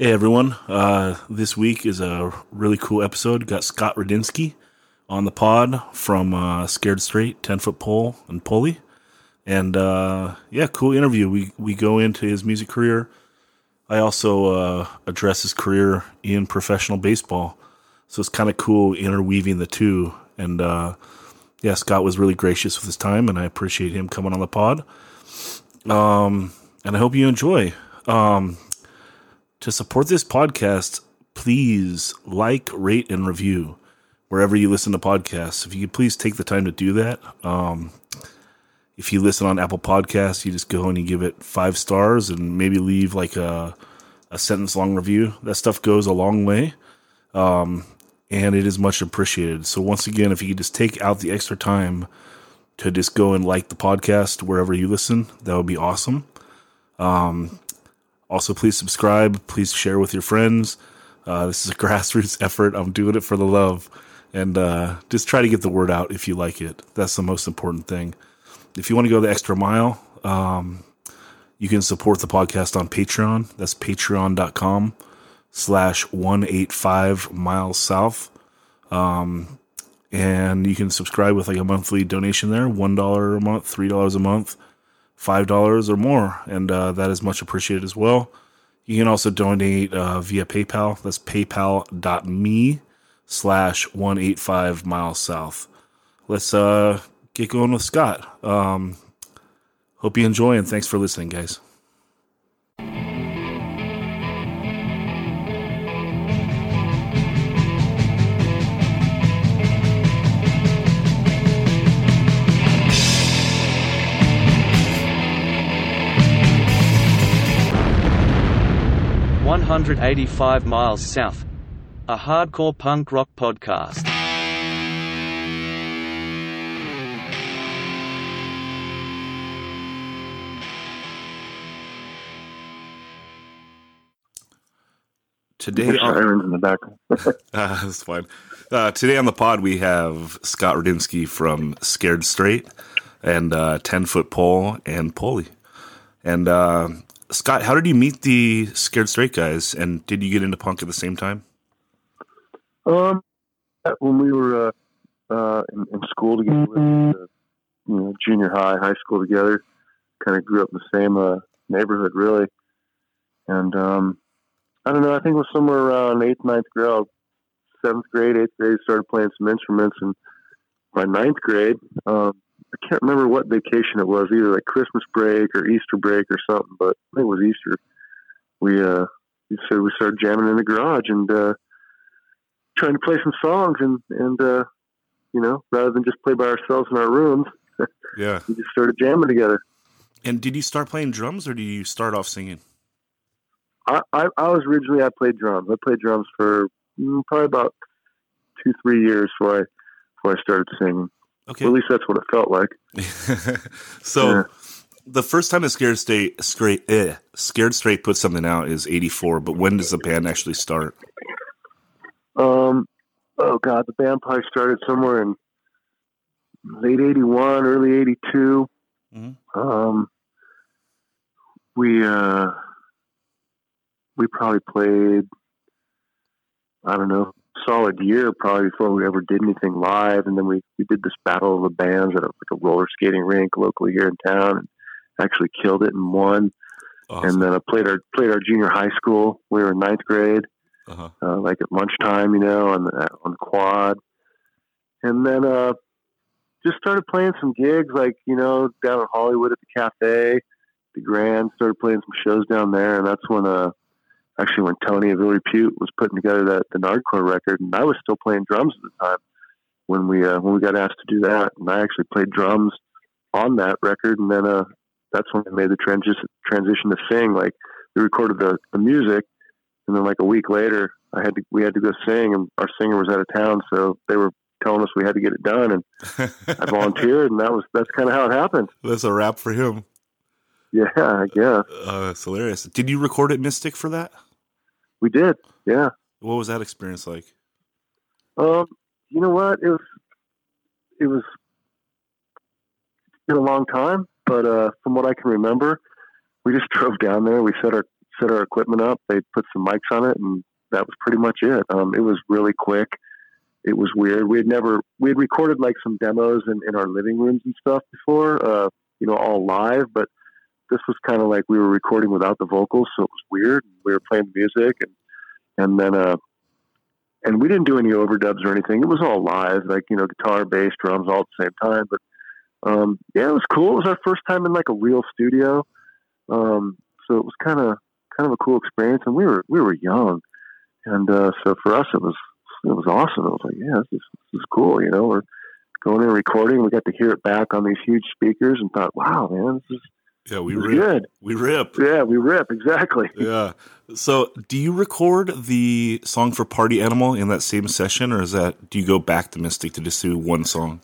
Hey everyone, uh, this week is a really cool episode. Got Scott Radinsky on the pod from uh, Scared Straight, 10 Foot Pole, and Pulley. And uh, yeah, cool interview. We, we go into his music career. I also uh, address his career in professional baseball. So it's kind of cool interweaving the two. And uh, yeah, Scott was really gracious with his time, and I appreciate him coming on the pod. Um, and I hope you enjoy. Um, to support this podcast, please like, rate, and review wherever you listen to podcasts. If you could please take the time to do that. Um, if you listen on Apple Podcasts, you just go and you give it five stars and maybe leave like a, a sentence long review. That stuff goes a long way. Um, and it is much appreciated. So once again, if you could just take out the extra time to just go and like the podcast wherever you listen, that would be awesome. Um, also, please subscribe. Please share with your friends. Uh, this is a grassroots effort. I'm doing it for the love. And uh, just try to get the word out if you like it. That's the most important thing. If you want to go the extra mile, um, you can support the podcast on Patreon. That's patreon.com slash 185 miles south. Um, and you can subscribe with like a monthly donation there $1 a month, $3 a month $5 or more, and uh, that is much appreciated as well. You can also donate uh, via PayPal. That's paypal.me slash 185 miles south. Let's uh, get going with Scott. Um, hope you enjoy, and thanks for listening, guys. 185 miles south. A hardcore punk rock podcast. Today on, in the back. uh, that's fine. Uh, today on the pod we have Scott Radinsky from Scared Straight and uh, Ten Foot Pole and Pulley. And uh, Scott, how did you meet the Scared Straight guys, and did you get into punk at the same time? Um, when we were uh, uh, in, in school together, uh, you know, junior high, high school together, kind of grew up in the same uh, neighborhood, really. And um, I don't know. I think it was somewhere around eighth, ninth grade, seventh grade, eighth grade. Started playing some instruments, and by ninth grade, um, I can't remember what vacation it was, either like Christmas break or Easter break or something, but I think it was Easter. We uh we said we started jamming in the garage and uh trying to play some songs and and uh you know, rather than just play by ourselves in our rooms. Yeah. we just started jamming together. And did you start playing drums or did you start off singing? I, I, I was originally I played drums. I played drums for mm, probably about two, three years before I before I started singing. Okay. Well, at least that's what it felt like. so Yeah. the first time that Scared Straight, Straight, eh, Scared Straight put something out is '84. But when does the band actually start? Um, oh God, the band probably started somewhere in late '81, early '82. Mhm. Um, we uh, we probably played, I don't know, solid year probably before we ever did anything live, and then we we did this battle of the bands at a, like a roller skating rink locally here in town, and actually killed it and won. Awesome. And then I played our played our junior high school. We were in ninth grade uh-huh. uh, like at lunchtime, you know, on the on the quad, and then uh, just started playing some gigs, like you know, down in Hollywood at the Cathay de Grande. Started playing some shows down there, and that's when uh, actually when Tony of Ill Repute was putting together that the Nardcore record, and I was still playing drums at the time when we uh, when we got asked to do that, and I actually played drums on that record, and then uh, that's when I made the transition transition to sing. Like we recorded the the music and then like a week later i had to we had to go sing and our singer was out of town so they were telling us we had to get it done and i volunteered and that was that's kind of how it happened That's a wrap for him. yeah i guess Uh, that's hilarious. Did you record at Mystic for that? We did yeah What was that experience like? um you know what it was it was it's been a long time but uh from what i can remember we just drove down there we set our set our equipment up. They put some mics on it, and that was pretty much it. Um, it was really quick. It was weird. We had never we had recorded like some demos in, in our living rooms and stuff before, uh, you know, all live, but this was kind of like we were recording without the vocals, so it was weird. We were playing the music, and and then uh, and we didn't do any overdubs or anything. It was all live, like you know, guitar, bass, drums, all at the same time. But um, yeah, it was cool. It was our first time in like a real studio, um, so it was kind of kind of a cool experience. And we were we were young, and uh, so for us, it was it was awesome. I was like, yeah, this is, this is cool. You know, we're going in and recording. We got to hear it back on these huge speakers, and thought, wow, man, this is Yeah, we rip. good. We rip. Yeah, we rip exactly. Yeah. So, do you record the song for Party Animal in that same session, or is that do you go back to Mystic to just do one song?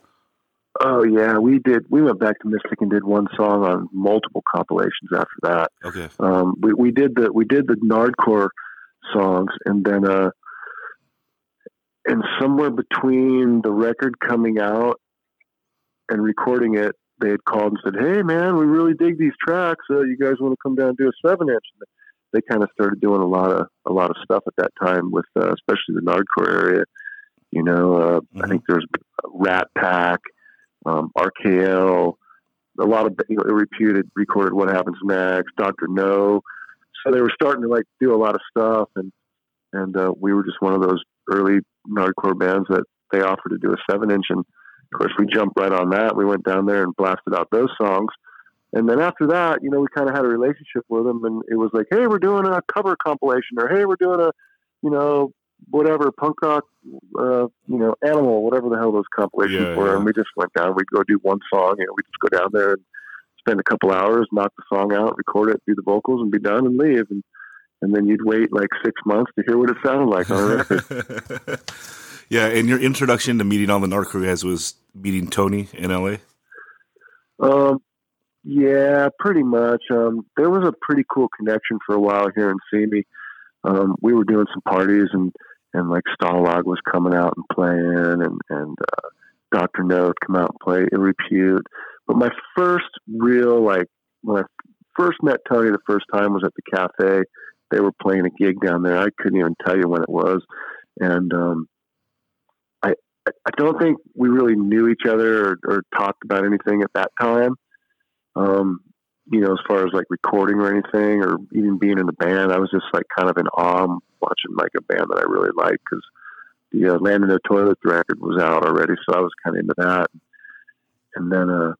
Oh yeah, we did. We went back to Mystic and did one song on multiple compilations after that. Okay. Um, we we did the we did the Nardcore songs, and then uh, and somewhere between the record coming out and recording it, they had called and said, "Hey man, we really dig these tracks. Uh, you guys want to come down and do a seven inch?" And they kind of started doing a lot of a lot of stuff at that time with uh, especially the Nardcore area. You know, uh, I Mhm. think there's Rat Pack, um, RKL, a lot of you know, reputed recorded What Happens Next, Dr. Know. So they were starting to like do a lot of stuff, and and uh, we were just one of those early hardcore bands that they offered to do a seven inch, and of course we jumped right on that. We went down there and blasted out those songs, and then after that, you know, we kind of had a relationship with them, and it was like, hey, we're doing a cover compilation, or hey, we're doing a, you know, whatever punk rock, uh, you know, animal, whatever the hell those compilations Yeah, were, yeah. and we just went down. We'd go do one song, you know, we'd just go down there and spend a couple hours, knock the song out, record it, do the vocals, and be done and leave. And and then you'd wait like six months to hear what it sounded like on a record. yeah, and your introduction to meeting all the Nardcore guys was meeting Tony in LA. um, yeah, pretty much. Um, there was a pretty cool connection for a while here in Simi. Um, we were doing some parties and and like Stalag was coming out and playing, and and uh, Dr. Know come out and play Ill Repute. But my first real like when I first met Tony the first time was at the cafe. They were playing a gig down there. I couldn't even tell you when it was, and um, I don't think we really knew each other or, or talked about anything at that time. Um, you know, as far as like recording or anything, or even being in the band, I was just like kind of in awe watching like a band that I really liked because the uh, Land in the Toilet record was out already, so I was kind of into that. And then, uh,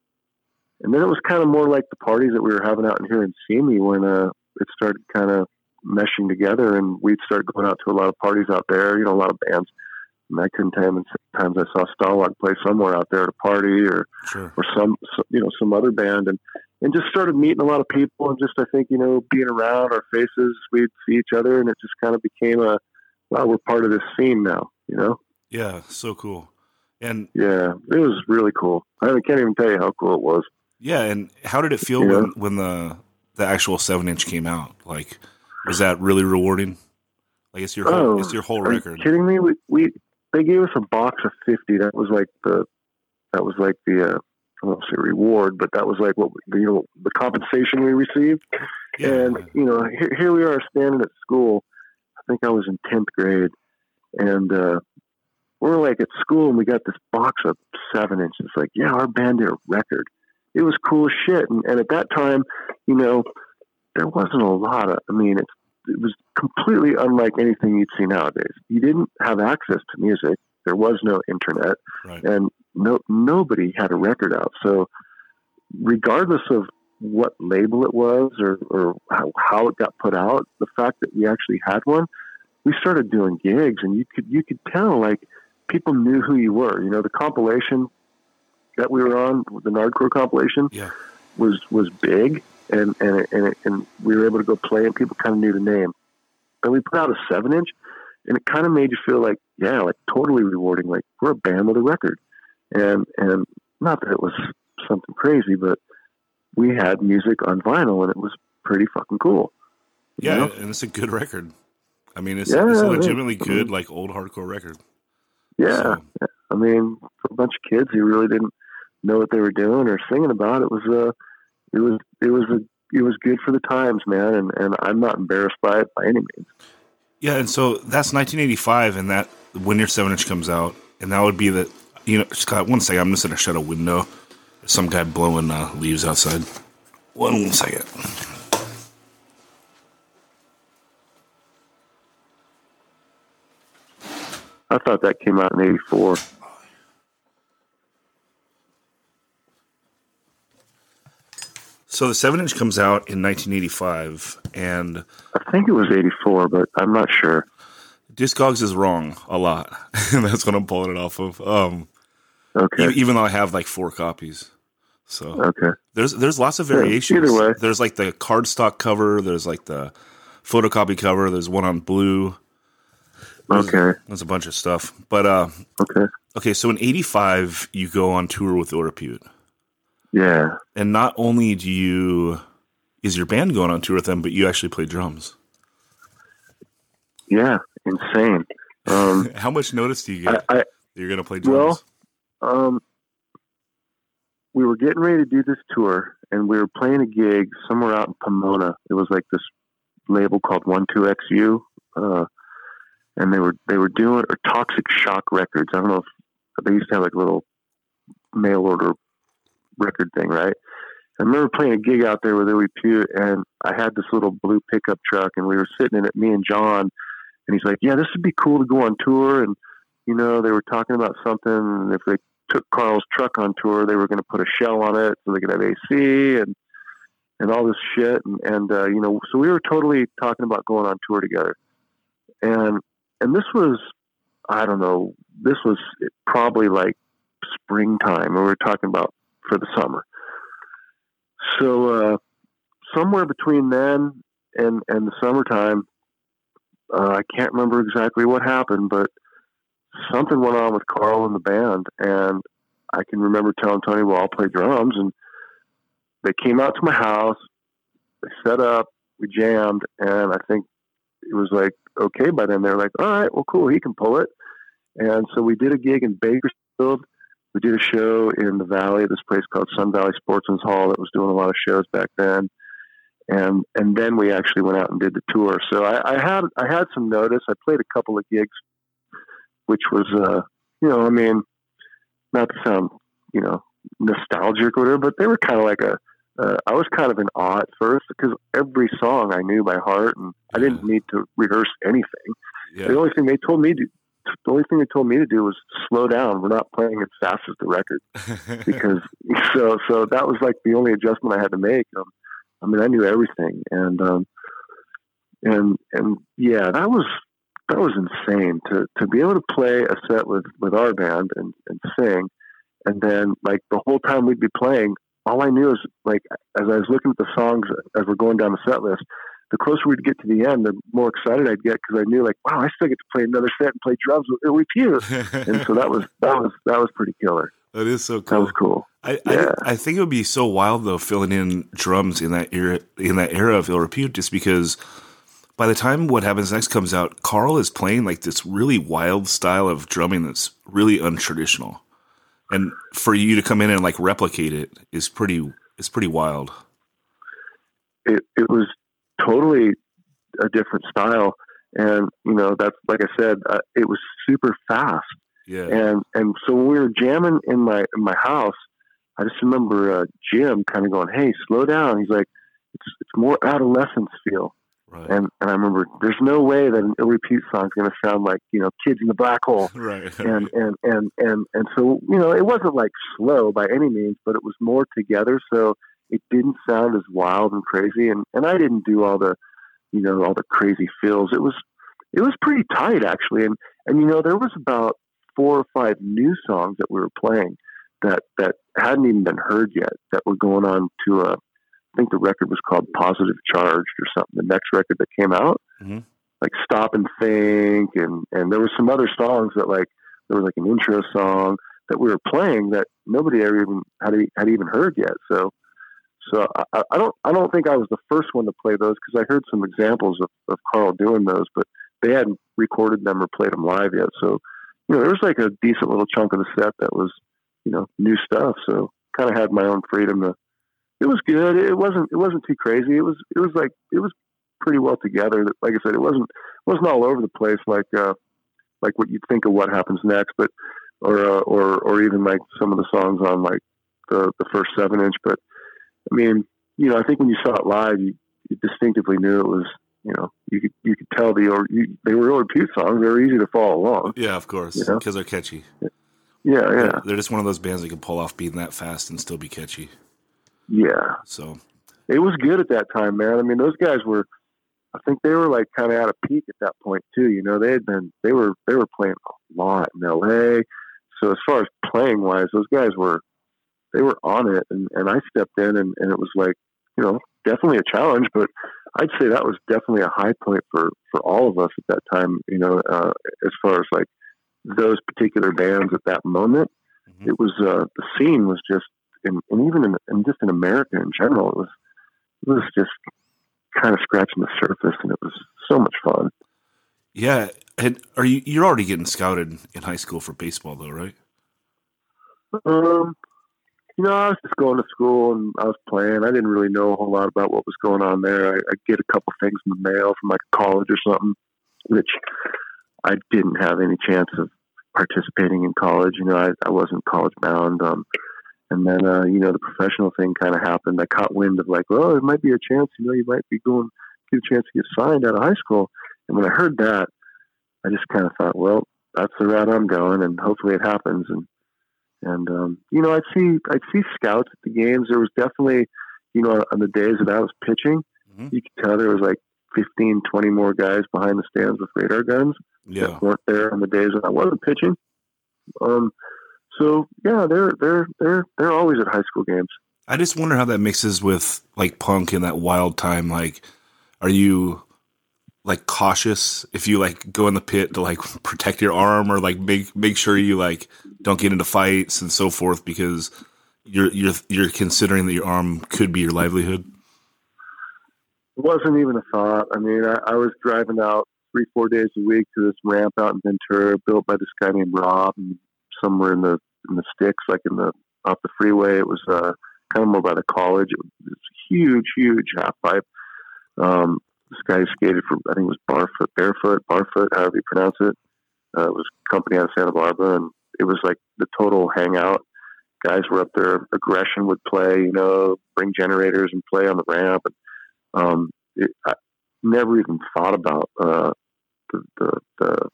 and then it was kind of more like the parties that we were having out in here in Simi when uh, it started kind of meshing together, and we'd start going out to a lot of parties out there. You know, a lot of bands. I couldn't tell how many times I saw Stalag play somewhere out there at a party, or Sure. or some, so- you know some other band and and just started meeting a lot of people and just I think you know being around our faces we'd see each other and it just kind of became a wow we're part of this scene now you know Yeah, so cool. And yeah it was really cool I can't even tell you how cool it was yeah, and how did it feel when when the the actual seven inch came out? Like, was that really rewarding? Like, it's your whole, Oh, it's your whole Are you record. kidding me? We, we they gave us a box of fifty. That was like the that was like the uh, I don't say reward, but that was like what you know the compensation we received. Yeah, And you know, here, here we are standing at school. I think I was in tenth grade, and uh, we're like at school, and we got this box of seven inches. Like, yeah, our band did a record. It was cool as shit. And, and at that time, you know, there wasn't a lot of. I mean, it's it was completely unlike anything you'd see nowadays. You didn't have access to music. There was no internet right. and no nobody had a record out. So, regardless of what label it was or, or how, how it got put out, the fact that we actually had one, we started doing gigs, and you could you could tell like people knew who you were. You know, the compilation that we were on, the Nardcore compilation, Yeah. was was big, and and it- and, it, and we were able to go play, and people kind of knew the name. And we put out a seven inch, and it kind of made you feel like, yeah, like totally rewarding. Like we're a band with a record, and and not that it was something crazy, but we had music on vinyl, and it was pretty fucking cool. Yeah, know? and it's a good record. I mean, it's, Yeah, it's a legitimately good, like old hardcore record. yeah. So, I mean, for a bunch of kids who really didn't know what they were doing or singing about, it was a, it was, it was a it was good for the times, man, and and I'm not embarrassed by it by any means. Yeah, and so that's 1985, and that when your seven inch comes out, and that would be the you know Scott. One second, I'm just gonna shut a window. Some guy blowing uh, leaves outside. One second. I thought that came out in '84. So the seven inch comes out in 1985, and I think it was '84, but I'm not sure. Discogs is wrong a lot, and that's what I'm pulling it off of. Um, Okay. e- even though I have like four copies, so Okay. there's there's lots of Yeah, variations. either way. There's like the cardstock cover. There's like the photocopy cover. There's one on blue. There's, Okay. there's a bunch of stuff. But uh, Okay. okay, so in '85 you go on tour with Ill Repute, Yeah. and not only do you is your band going on tour with them, but you actually play drums. Yeah. Insane. Um, How much notice do you get I that you're going to play drums? Well, um, we were getting ready to do this tour, and we were playing a gig somewhere out in Pomona. It was like this label called One Two XU, uh, and they were they were doing or Toxic Shock Records. I don't know if they used to have like little mail order record thing, right? I remember playing a gig out there with Ill Repute, and I had this little blue pickup truck, and we were sitting in it, me and John, and he's like, "Yeah, this would be cool to go on tour." And you know, they were talking about something. And if they took Carl's truck on tour, they were going to put a shell on it so they could have AC and and all this shit. And, and uh, you know, so we were totally talking about going on tour together. And and this was, I don't know, this was probably like springtime. and We were talking about for the summer. So uh, somewhere between then and and the summertime, uh, I can't remember exactly what happened, but something went on with Carl and the band, and I can remember telling Tony, "Well, I'll play drums," and they came out to my house. They set up, we jammed, and I think it was like okay by then. They're like, "All right, well, cool, he can pull it." And so we did a gig in Bakersfield. We did a show in the Valley, this place called Sun Valley Sportsman's Hall that was doing a lot of shows back then. And and then we actually went out and did the tour. So I, I had I had some notice. I played a couple of gigs which was, uh, you know, I mean, not to sound, you know, nostalgic or whatever, but they were kind of like a, uh, I was kind of in awe at first because every song I knew by heart and I didn't need to rehearse anything. Yeah. The only thing they told me to, the only thing they told me to do was slow down. We're not playing as fast as the record because so, so that was like the only adjustment I had to make. Um, I mean, I knew everything and, um, and, and yeah, that was, that was insane to to be able to play a set with with our band and and sing and then like the whole time we'd be playing all i knew is like as i was looking at the songs as we're going down the set list the closer we'd get to the end the more excited i'd get because i knew like wow i still get to play another set and play drums with Ill Repute. and so that was that was that was pretty killer that is so that cool. was cool I, Yeah. I I think it would be so wild though filling in drums in that era in that era of Ill Repute just because by the time what happens next comes out, Carl is playing like this really wild style of drumming that's really untraditional, and for you to come in and like replicate it is pretty is pretty wild. it, it was totally a different style. And you know that's like i said uh, it was super fast. Yeah, and and so when we were jamming in my in my house, I just remember uh, Jim kind of going, "Hey, slow down." He's like, "It's it's more Adolescents feel," right, and and I remember there's no way that an Ill Repute song is going to sound like you know Kids in the Black Hole, right, and and and and and so you know it wasn't like slow by any means, but it was more together, so it didn't sound as wild and crazy, and and I didn't do all the you know all the crazy fills. It was it was pretty tight actually, and and you know there was about four or five new songs that we were playing that that hadn't even been heard yet that were going on to a I think the record was called Positive Charged or something. The next record that came out, Mhm. like Stop and Think, and and there were some other songs that like there was like an intro song that we were playing that nobody ever even had had even heard yet. So so I, I don't I don't think I was the first one to play those because I heard some examples of, of Carl doing those, but they hadn't recorded them or played them live yet. So you know there was like a decent little chunk of the set that was you know new stuff. So kind of had my own freedom to it was good. It wasn't it wasn't too crazy. It was it was like it was pretty well together. Like I said, it wasn't it wasn't all over the place like uh, like what you'd think of what happens next, but or uh, or or even like some of the songs on like the the first seven inch. But I mean, you know, I think when you saw it live, you, you distinctively knew it was you know you could you could tell the or you, they were Ill Repute songs. They were easy to follow along. Yeah, of course, You know? because they're catchy. Yeah, yeah, They're just one of those bands that can pull off beating that fast and still be catchy. yeah. So It was good at that time, man. I mean, those guys were. I think they were like kind of at a peak at that point too. You know, they had been they were they were playing a lot in L.A. So as far as playing wise, those guys were they were on it, and, and I stepped in, and, and it was like you know definitely a challenge, but I'd say that was definitely a high point for for all of us at that time. You know, uh, as far as like those particular bands at that moment, Mhm. it was uh, the scene was just, and, and even in, in just in America in general, it was it was just kind of scratching the surface, and it was so much fun. yeah, and are you you're already getting scouted in high school for baseball though, right? Um, you know, I was just going to school and I was playing. I didn't really know a whole lot about what was going on there. I, I get a couple things in the mail from like college or something, which I didn't have any chance of participating in college. You know, I, I wasn't college bound. Um, and then, uh, you know, the professional thing kind of happened. I caught wind of like, well, there might be a chance, you know, you might be going, get a chance to get signed out of high school. And when I heard that, I just kind of thought, well, that's the route I'm going and hopefully it happens. And, and um, you know, I'd see I'd see scouts at the games. There was definitely, you know, on the days that I was pitching, Mhm. you could tell there was like 15, 20 more guys behind the stands with radar guns Yeah, that weren't there on the days that I wasn't pitching. Um, so yeah, they're they're they're they're always at high school games. I just wonder how that mixes with like punk in that wild time. Like, are you like cautious if you like go in the pit to like protect your arm or like make make sure you like don't get into fights and so forth because you're you're you're considering that your arm could be your livelihood. It wasn't even a thought. I mean, I, I was driving out three, four days a week to this ramp out in Ventura, built by this guy named Rob, and somewhere in the in the sticks, like in the off the freeway. It was uh, kind of more by the college. It was this huge, huge half pipe. Um, this guy skated for I think it was Barfoot, Barefoot, Barfoot, however you pronounce it. Uh, it was a company out of Santa Barbara, and it was like the total hangout. Guys were up there. Aggression would play, you know, bring generators and play on the ramp. And, um, it, I never even thought about uh, the, the the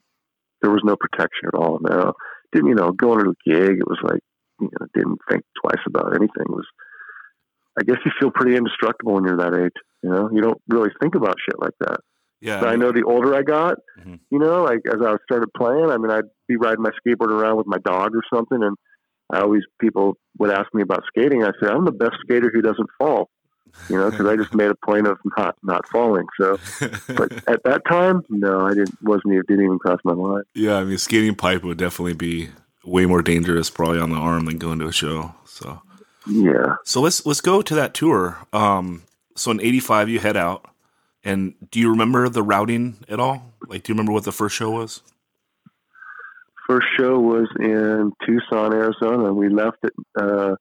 there was no protection at all. No, didn't you know going to a gig? It was like you know didn't think twice about anything. It was I guess you feel pretty indestructible when you're that age. You know, you don't really think about shit like that. Yeah, But I know the older I got, Mhm. you know, like as I started playing, I mean, I'd be riding my skateboard around with my dog or something, and I always people would ask me about skating. I said, I'm the best skater who doesn't fall, you know, because I just made a point of not not falling. So, but at that time, no, I didn't. wasn't even didn't even cross my mind. yeah. I mean, skating pipe would definitely be way more dangerous, probably on the arm than going to a show. So. Yeah. So let's let's go to that tour. Um, so in '85, you head out, and do you remember the routing at all? Like, do you remember what the first show was? First show was in Tucson, Arizona. We left it uh,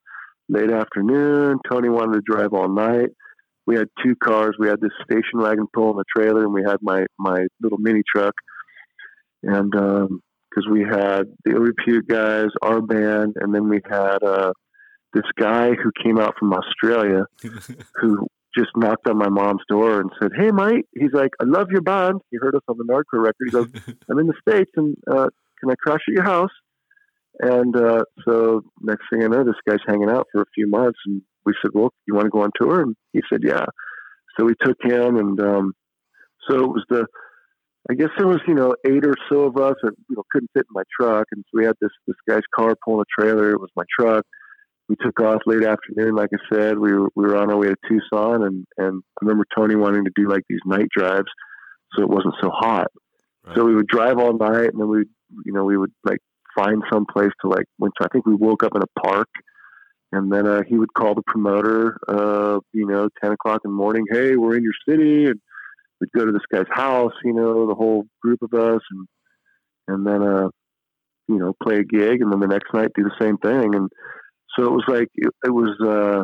late afternoon. Tony wanted to drive all night. We had two cars. We had this station wagon pulling a trailer, and we had my my little mini truck. And because we had the Repute guys, our band, and then we had uh, this guy who came out from Australia who just knocked on my mom's door and said, "Hey, mate," he's like, "I love your band." He heard us on the Nardcore record. He goes, "I'm in the states, and uh, can I crash at your house?" And uh, so next thing I know, this guy's hanging out for a few months, and we said, "Well, you want to go on tour?" And he said, "Yeah." So we took him, and um, so it was the. I guess there was you know eight or so of us that you know couldn't fit in my truck, and so we had this this guy's car pulling a trailer. It was my truck. We took off late afternoon, like I said. We were we were on our way to Tucson, and and I remember Tony wanting to do like these night drives, so it wasn't so hot. Right. So we would drive all night, and then we, you know, we would like find some place to like. Went to, I think we woke up in a park, and then uh, he would call the promoter, uh, you know, ten o'clock in the morning. Hey, we're in your city, and we'd go to this guy's house, you know, the whole group of us, and and then uh, you know, play a gig, and then the next night do the same thing, and so it was like it, it was uh,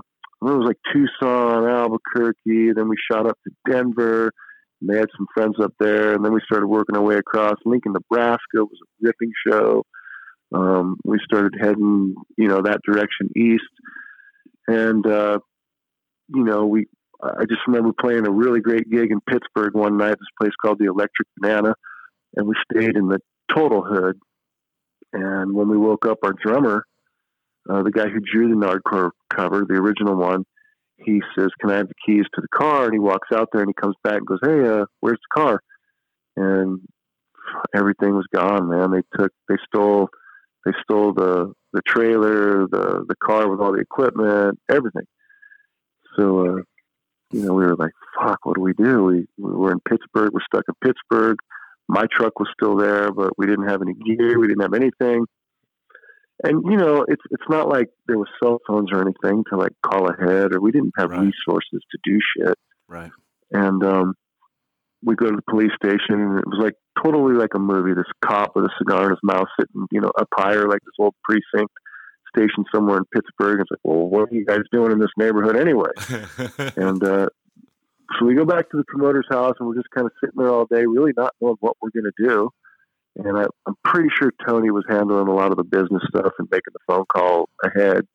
it was like Tucson, Albuquerque. Then we shot up to Denver. And they had some friends up there, and then we started working our way across. Lincoln, Nebraska was a ripping show. Um, we started heading, you know, that direction east, and uh, you know, we. I just remember playing a really great gig in Pittsburgh one night. This place called the Electric Banana, and we stayed in the Total Hood. And when we woke up, our drummer, uh, the guy who drew the Nardcore cover, the original one, he says, "Can I have the keys to the car?" And he walks out there and he comes back and goes, "Hey, uh, where's the car?" And everything was gone, man. They took, they stole, they stole the the trailer, the the car with all the equipment, everything. So, uh, you know, we were like, "Fuck, what do we do?" We we were in Pittsburgh. We're stuck in Pittsburgh. My truck was still there, but we didn't have any gear. We didn't have anything and you know it's it's not like there was cell phones or anything to like call ahead or we didn't have Right. resources to do shit. Right. and um we go to the police station and it was like totally like a movie. This cop with a cigar in his mouth sitting you know up higher like this old precinct station somewhere in pittsburgh. It's like well what are you guys doing in this neighborhood anyway? And uh so we go back to the promoter's house and we're just kind of sitting there all day really not knowing what we're going to do and I, I'm pretty sure Tony was handling a lot of the business stuff and making the phone call ahead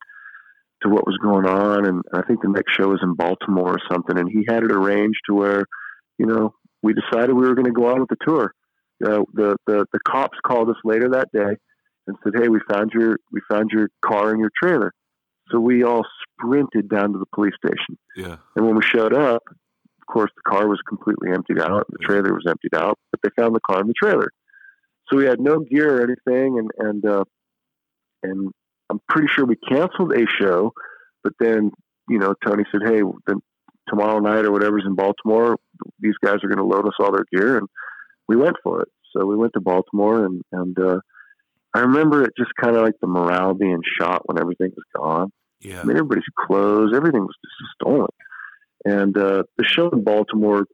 to what was going on. And I think the next show was in Baltimore or something. And he had it arranged to where, you know, we decided we were going to go on with the tour. Uh, the, the the cops called us later that day and said, "Hey, we found your we found your car and your trailer." So we all sprinted down to the police station. yeah. And when we showed up, of course, the car was completely emptied out. The trailer was emptied out, but they found the car and the trailer. So we had no gear or anything, and and uh, and I'm pretty sure we canceled a show. But then, you know, Tony said, "Hey, then tomorrow night or whatever's in Baltimore, these guys are going to load us all their gear," and we went for it. So we went to Baltimore, and and uh, I remember it just kind of like the morale being shot when everything was gone. Yeah. I mean, everybody's clothes, everything was just stolen. And uh, the show in Baltimore,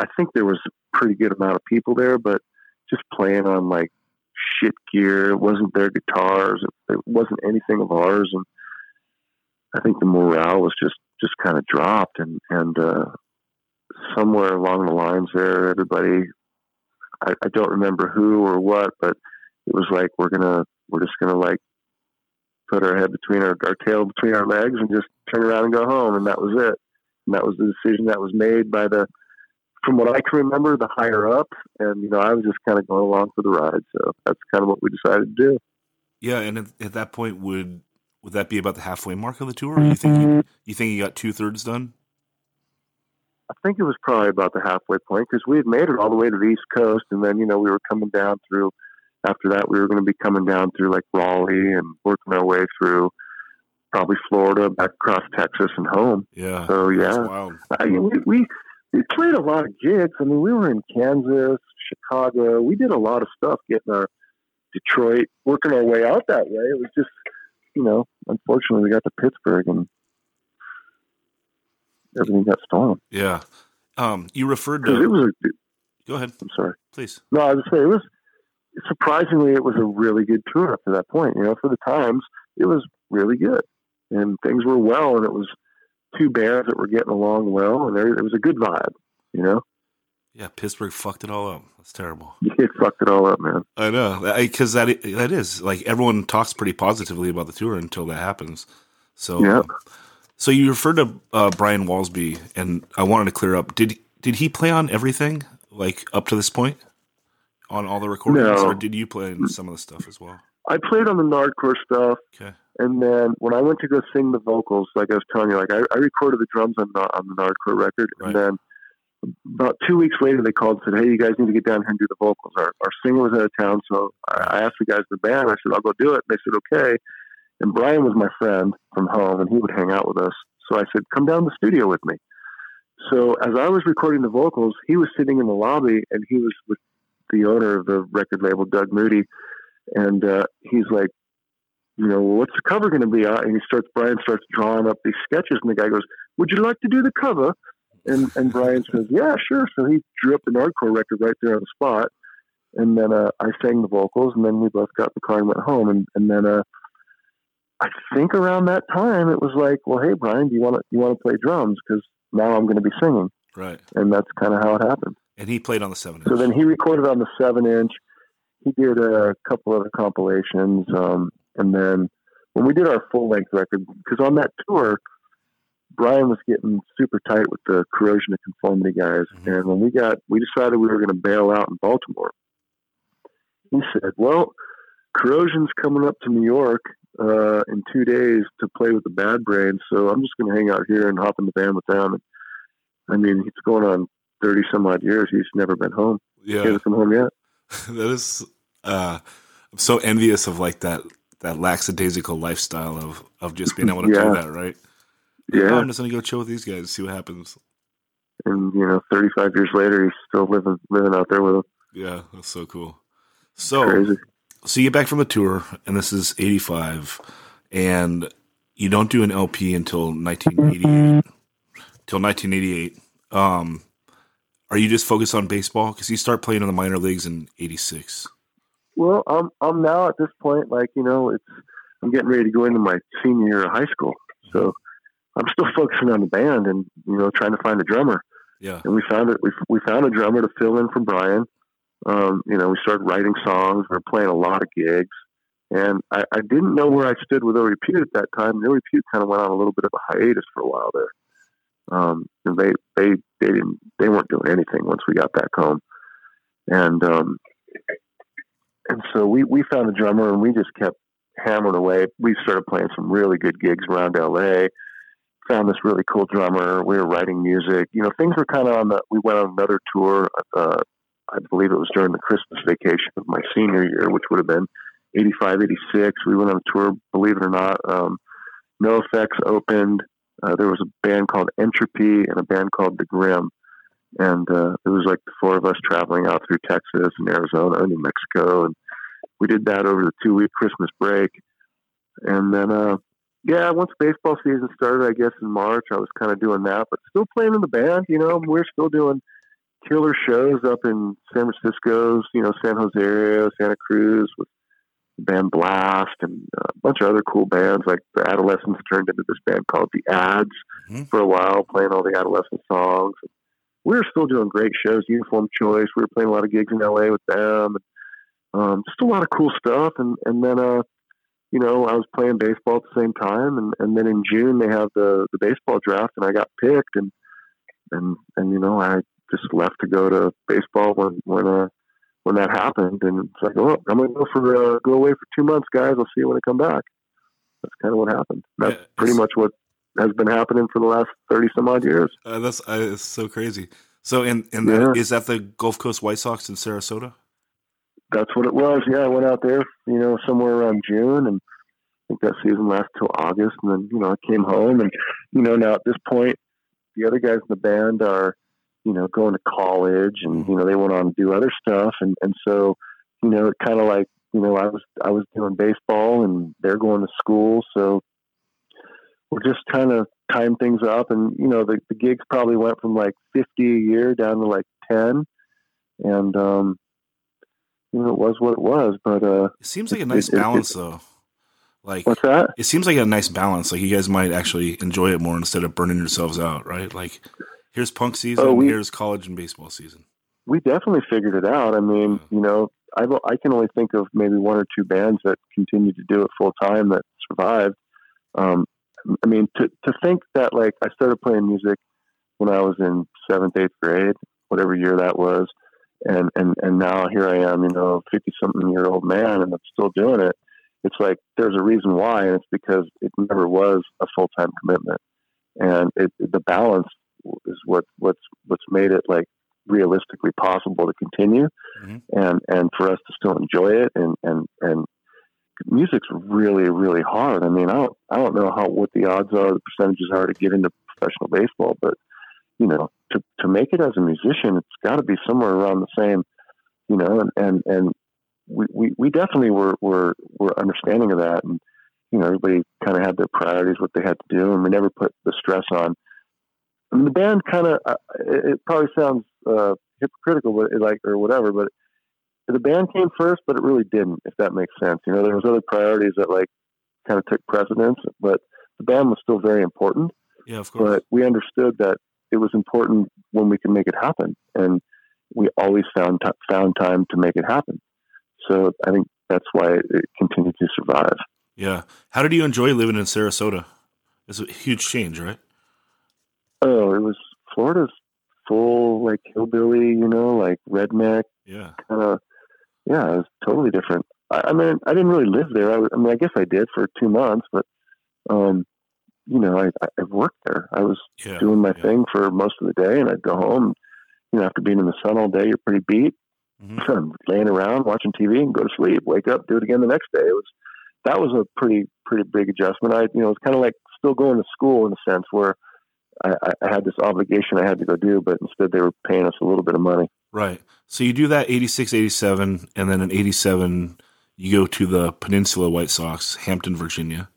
I think there was a pretty good amount of people there, but just playing on like shit gear. It wasn't their guitars. It, wasn't anything of ours. And I think the morale was just, just kind of dropped. And, and, uh, somewhere along the lines there, everybody, I, I don't remember who or what, but it was like, we're going to, we're just going to like put our head between our, our tail between our legs and just turn around and go home. And that was it. And that was the decision that was made by the, from what I can remember, the higher up. And, you know, I was just kind of going along for the ride. So that's kind of what we decided to do. Yeah, and at, at that point, would would that be about the halfway mark of the tour? You think you, mm-hmm. you think you got two thirds done? I think it was probably about the halfway point because we had made it all the way to the East Coast. And then, you know, we were coming down through, after that, we were going to be coming down through like Raleigh and working our way through probably Florida, back across Texas and home. Yeah. So, That's yeah. wild. I mean, we, we we played a lot of gigs. I mean, we were in Kansas, Chicago. We did a lot of stuff getting our Detroit, working our way out that way. It was just, you know, unfortunately, we got to Pittsburgh and everything got stolen. Yeah. Um, you referred Because it was a, Go ahead, I'm sorry. please. No, I was say it was surprisingly it was a really good tour up to that point. You know, for the times, it was really good, and things were well, and it was two bands that were getting along well, and there it was a good vibe. You know, Yeah, Pittsburgh fucked it all up. That's terrible. it fucked it all up, man. I know because that that is like everyone talks pretty positively about the tour until that happens. So, Yeah. um, so you referred to uh, Brian Walsby, and I wanted to clear up. Did did he play on everything like up to this point on all the recordings, No. or did you play in some of the stuff as well? I played on the Nardcore stuff, Okay. and then when I went to go sing the vocals, like I was telling you, like I, I recorded the drums on the, on the Nardcore record, Right. and then about two weeks later, they called and said, "Hey, you guys need to get down here and do the vocals." Our, our singer was out of town, so I asked the guys in the band. I said, "I'll go do it." And they said, "Okay." And Brian was my friend from home, and he would hang out with us. So I said, "Come down to the studio with me." So as I was recording the vocals, he was sitting in the lobby, and he was with the owner of the record label, Doug Moody, and uh, he's like, "You know, well, what's the cover going to be?" Uh, And he starts. Brian starts drawing up these sketches, and the guy goes, "Would you like to do the cover?" And and Brian says, "Yeah, sure." So he drew up the Nardcore record right there on the spot, and then uh, I sang the vocals, and then we both got in the car and went home. And and then uh, I think around that time it was like, well, hey Brian, do you want to you want to play drums? Because now I'm going to be singing, Right. and that's kind of how it happened. And he played on the seven inch. So then he recorded on the seven inch. He did a couple other compilations, um, and then when we did our full length record, because on that tour, Brian was getting super tight with the corrosion of conformity guys, Mhm. and when we got, we decided we were going to bail out in Baltimore. He said, "Well, corrosion's coming up to New York uh, in two days to play with the Bad Brains, so I'm just going to hang out here and hop in the van with them." And, I mean, it's going on thirty some odd years. He's never been home. He yeah. hasn't come home yet. that is uh I'm so envious of like that that lackadaisical lifestyle of of just being able to Yeah. do that, right? Yeah, Oh, I'm just gonna go chill with these guys, see what happens. and you know, 35 years later, he's still living living out there with them. Yeah, that's so cool. So Crazy. so you get back from the tour and this is eighty five and you don't do an LP until nineteen eighty eight. Till nineteen eighty eight. Um are you just focused on baseball? Because you start playing in the minor leagues in eighty six. Well, I'm I'm now at this point, like you know, it's I'm getting ready to go into my senior year of high school, so I'm still focusing on the band and you know trying to find a drummer. Yeah. And we found it. We we found a drummer to fill in for Brian. Um, you know, we started writing songs. We were playing a lot of gigs, and I, I didn't know where I stood with Ill Repute at that time. Ill Repute kind of went on a little bit of a hiatus for a while there. Um, and they they they didn't they weren't doing anything once we got back home, and um, and so we we found a drummer and we just kept hammering away. We started playing some really good gigs around LA. Found this really cool drummer. We were writing music. You know, things were kind of on the. We went on another tour. Uh, I believe it was during the Christmas vacation of my senior year, which would have been 85, 86. We went on a tour. Believe it or not, um, NOFX opened. Uh, there was a band called Entropy and a band called The Grim. And uh, it was like the four of us traveling out through Texas and Arizona and New Mexico. And we did that over the two week Christmas break. And then, uh, yeah, once baseball season started, I guess in March, I was kind of doing that, but still playing in the band. You know, we're still doing killer shows up in San Francisco's, you know, San Jose area, Santa Cruz with the band Blast and a bunch of other cool bands. Like the Adolescents turned into this band called the Ads Mhm. for a while, playing all the Adolescent songs. We were still doing great shows. Uniform Choice. We were playing a lot of gigs in LA with them. and, Um, just a lot of cool stuff. And and then uh, you know, I was playing baseball at the same time. And and then in June they have the the baseball draft, and I got picked. And and and you know, I just left to go to baseball when when uh when that happened. And it's like, oh, I'm gonna go for uh, go away for two months, guys. I'll see you when I come back. That's kind of what happened. That's Yeah, pretty much what has been happening for the last thirty some odd years. Uh, that's uh, it's so crazy. So, and and Yeah. is that the Gulf Coast White Sox in Sarasota? That's what it was. Yeah, I went out there, you know, somewhere around June, and I think that season lasted till August. And then, you know, I came home, and you know, now at this point, the other guys in the band are, you know, going to college, and you know, they went on to do other stuff, and and so, you know, it kind of like, you know, I was I was doing baseball, and they're going to school, so we're just trying to time things up, and you know, the the gigs probably went from like fifty a year down to like ten, and um you know, it was what it was. But uh, It seems like a It- nice it- it- balance, though. Like what's that? it seems like a nice balance. Like you guys might actually enjoy it more instead of burning yourselves out, right? Like here's punk season, Oh, we- here's college and baseball season. We definitely figured it out. I mean, you know, I I can only think of maybe one or two bands that continue to do it full time that survived. Um, I mean, to to think that like I started playing music when I was in seventh, eighth grade, whatever year that was, and and and now here I am, you know, fifty something year old man, and I'm still doing it. It's like there's a reason why, and it's because it never was a full time commitment, and it, the balance is what what's what's made it like realistically possible to continue, Mhm. and and for us to still enjoy it, and and and music's really really hard. I mean, I don't I don't know how what the odds are, the percentages are to get into professional baseball, but you know, to to make it as a musician, it's got to be somewhere around the same, you know, and and and we we, we definitely were were were understanding of that, and you know, everybody kind of had their priorities, what they had to do, and we never put the stress on. I mean, the band kind of uh, it, it probably sounds uh, hypocritical, but it, like or whatever, but the band came first, but it really didn't, if that makes sense. You know, there was other priorities that like kind of took precedence, but the band was still very important. Yeah, of course. But we understood that it was important when we could make it happen, and we always found t- found time to make it happen. So I think that's why it continued to survive. Yeah. How did you enjoy living in Sarasota? It's a huge change, right? Oh, it was Florida's full like hillbilly, you know, like redneck Yeah. kind of. Yeah, it was totally different. I, I mean, I didn't really live there. I, was- I mean, I guess I did for two months, but um, you know, I, I I've worked there. I was Yeah. doing my yeah. thing for most of the day, and I'd go home. You know, after being in the sun all day, you're pretty beat. Mhm. laying around watching TV and go to sleep. Wake up, do it again the next day. It was that was a pretty pretty big adjustment. I you know it's kind of like still going to school in a sense where I, I had this obligation I had to go do, but instead they were paying us a little bit of money. Right. So you do that 86, 87, and then in 87, you go to the Peninsula White Sox, Hampton, Virginia.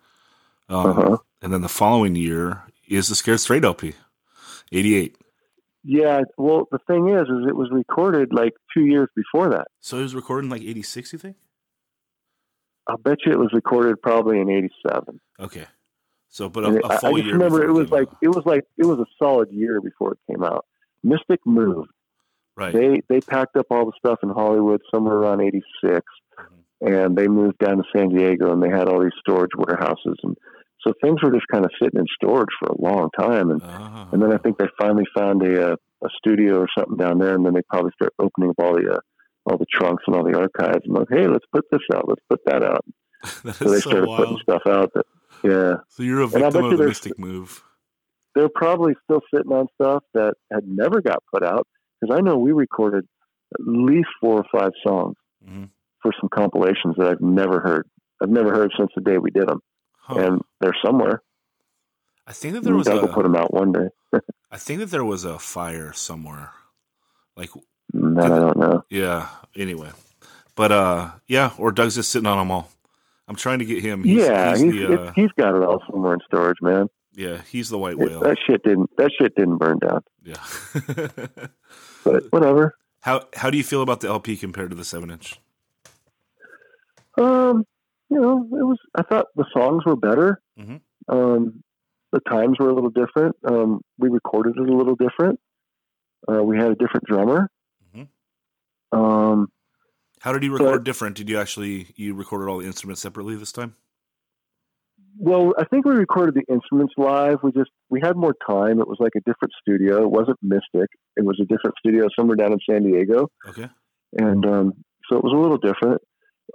Um, Uh-huh. And then the following year is the Scared Straight LP, 88. Yeah, well the thing is, is it was recorded like two years before that. So it was recorded in like 86, you think? I'll bet you it was recorded probably in '87. Okay. So, but a, a it- I, I just year. remember it was like out. it was like it was a solid year before it came out. Mystic Move. Right. They they packed up all the stuff in Hollywood somewhere around '86, and they moved down to San Diego, and they had all these storage warehouses, and so things were just kind of sitting in storage for a long time, and Ah. and then I think they finally found a uh, a studio or something down there, and then they probably start opening up all the uh, all the trunks and all the archives, and like, hey, let's put this out, let's put that out. that So they so started putting stuff out that yeah, So you're a victim of the Mystic Move. they're probably still sitting on stuff that had never got put out because I know we recorded at least four or five songs Mhm. for some compilations that I've never heard. I've never heard since the day we did them, Huh. and they're somewhere. I think that there was Doug will put them out one day. I think that there was a fire somewhere. Like That I don't know. Yeah. Anyway, but uh, yeah, or Doug's just sitting on them all. I'm trying to get him. He's, yeah, he's he's, the, uh, he's got it all somewhere in storage, man. Yeah, he's the white It- whale. that shit didn't. That shit didn't burn down. Yeah. But whatever. how how do you feel about the LP compared to the seven inch? Um, you know, it was. I thought the songs were better. Mhm. Um, the times were a little different. Um, we recorded it a little different. Uh, we had a different drummer. Mhm. Um, How did you record But- different? Did you actually you recorded all the instruments separately this time? Well, I think we recorded the instruments live. We just we had more time. It was like a different studio. It wasn't Mystic. It was a different studio somewhere down in San Diego. Okay. and um, so it was a little different.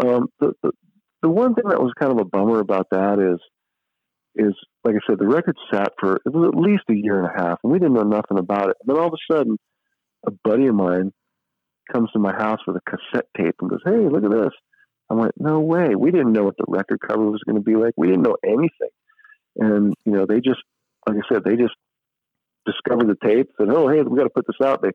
Um, the, the the one thing that was kind of a bummer about that is is like I said, the record sat for it was at least a year and a half, and we didn't know nothing about it. And then all of a sudden, a buddy of mine comes to my house with a cassette tape and goes, "Hey, look at this." I went, "No way!" We didn't know what the record cover was going to be like. We didn't know anything, and you know, they just like I said, they just discovered the tape. Said, "Oh, hey, we got to put this out." They